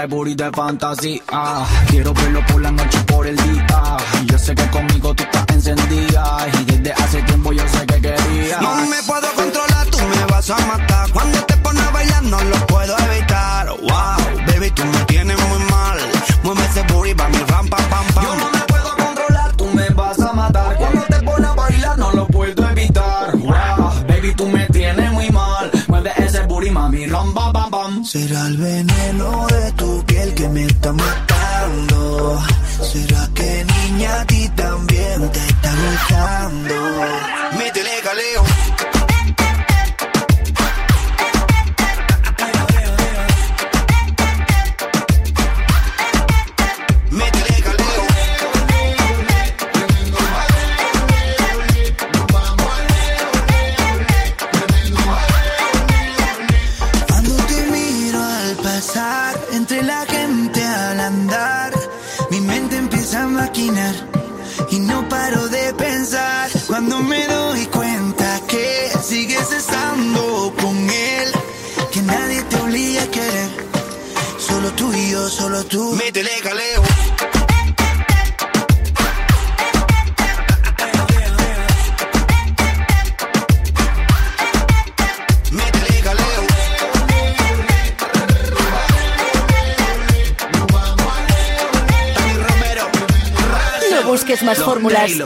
ese booty de fantasía. Quiero verlo por la noche por el día. Yo sé que conmigo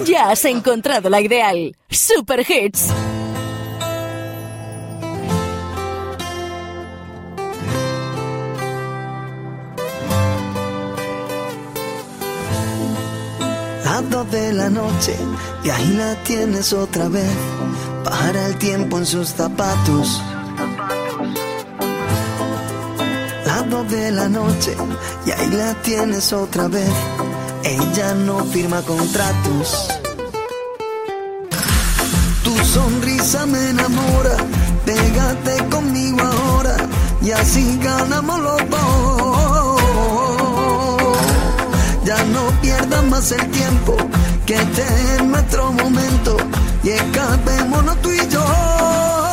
ya has encontrado la ideal. Super Hits. Las dos de la noche y ahí la tienes otra vez. Para el tiempo en sus zapatos. Las dos de la noche y ahí la tienes otra vez. Ella no firma contratos. Tu sonrisa me enamora. Pégate conmigo ahora y así ganamos los dos. Ya no pierdas más el tiempo, que este es nuestro momento y escapémonos tú y yo.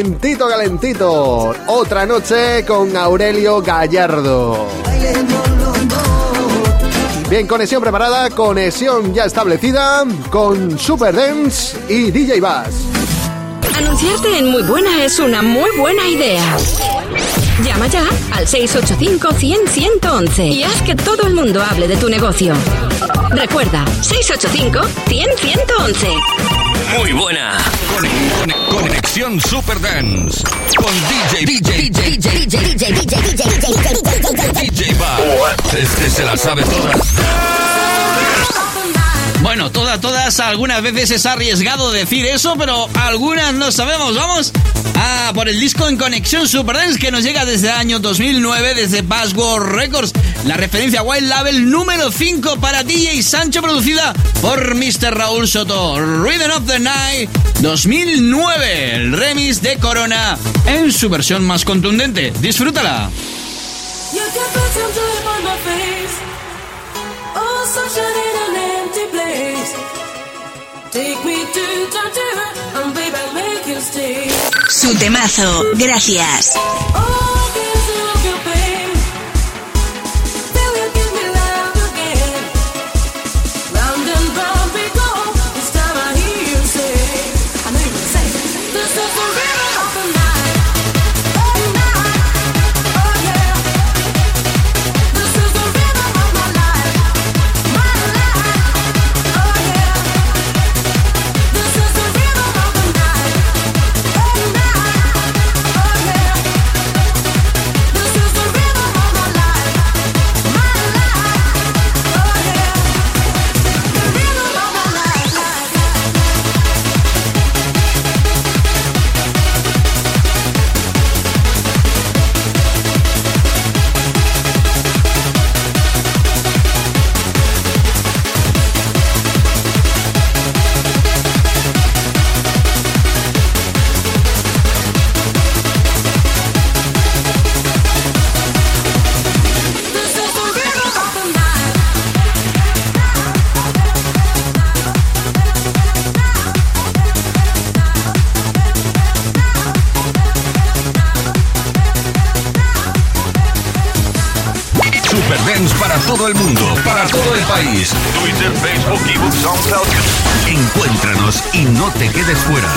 Calentito, calentito. Otra noche con Aurelio Gallardo. Bien, conexión preparada, conexión ya establecida con Super Dance y DJ Bass. Anunciarte en Muy Buena es una muy buena idea. Llama ya al 685-100-111 y haz que todo el mundo hable de tu negocio. Recuerda, 685-100-111. Muy buena. Conexión Super Dance con DJ DJ DJ DJ DJ DJ DJ Bas. Este se la sabe todas. Bueno, todas, todas, algunas veces es arriesgado decir eso, pero algunas no sabemos. Vamos a por el disco en conexión Super Dance que nos llega desde el año 2009, desde Password Records. La referencia Wild Label número 5 para DJ Sancho, producida por Mr. Raúl Soto. Rhythm of the Night 2009, el remix de Corona en su versión más contundente. Disfrútala. You can put país. Twitter, Facebook y SoundCloud. Encuéntranos y no te quedes fuera.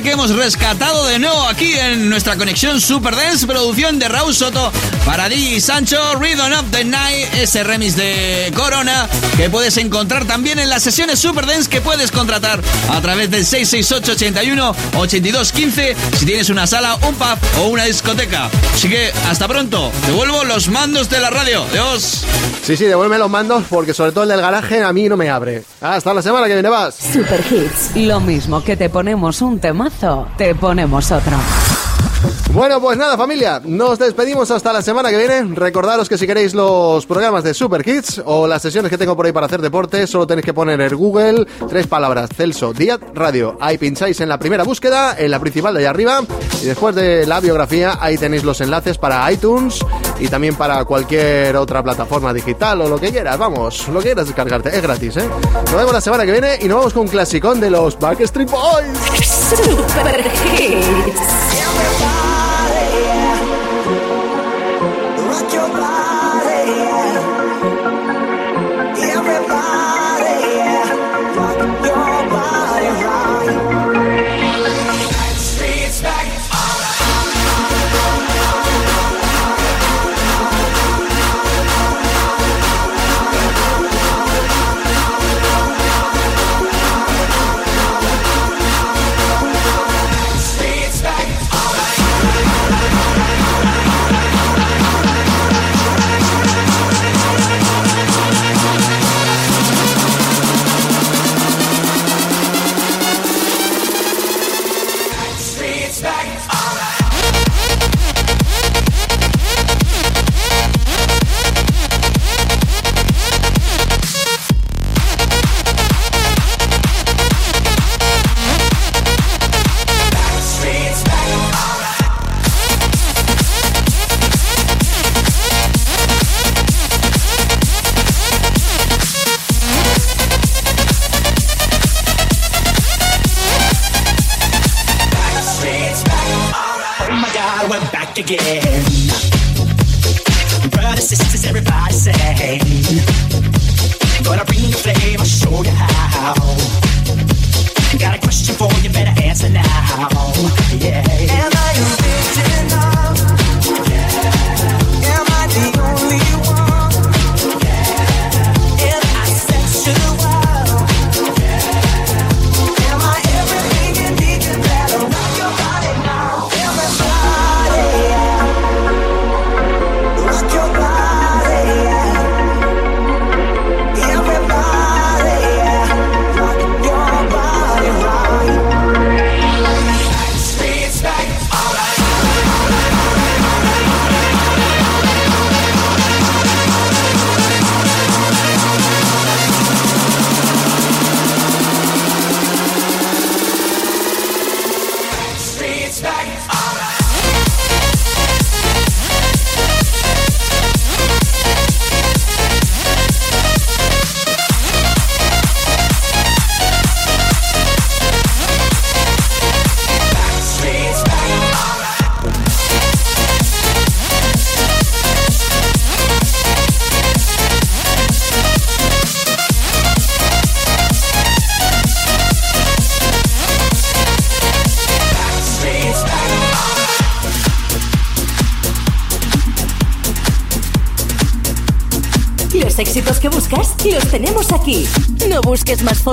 Que hemos rescatado nuestra conexión Super Dance, producción de Raúl Soto para DJ Sancho, Rhythm of the Night, ese remix de Corona que puedes encontrar también en las sesiones Super Dance que puedes contratar a través del 668 81 82 15 si tienes una sala, un pub o una discoteca. Así que hasta pronto, devuelvo los mandos de la radio. Adiós. Sí, sí, devuelve los mandos porque sobre todo el del garaje a mí no me abre. Hasta la semana que viene vas. Super Hits. Lo mismo que te ponemos un temazo, te ponemos otro. Bueno, pues nada, familia, nos despedimos hasta la semana que viene. Recordaros que si queréis los programas de Super Kids o las sesiones que tengo por ahí para hacer deporte, solo tenéis que poner en Google tres palabras: Celso Díaz Radio. Ahí pincháis en la primera búsqueda, en la principal de allá arriba, y después de la biografía, ahí tenéis los enlaces para iTunes y también para cualquier otra plataforma digital o lo que quieras. Vamos, lo que quieras descargarte, es gratis, ¿eh? Nos vemos la semana que viene y nos vamos con un clasicón de los Backstreet Boys. Super Hits.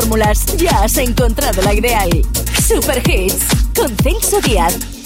Fórmulas, ya has encontrado la ideal. Super Hits con Celso Díaz.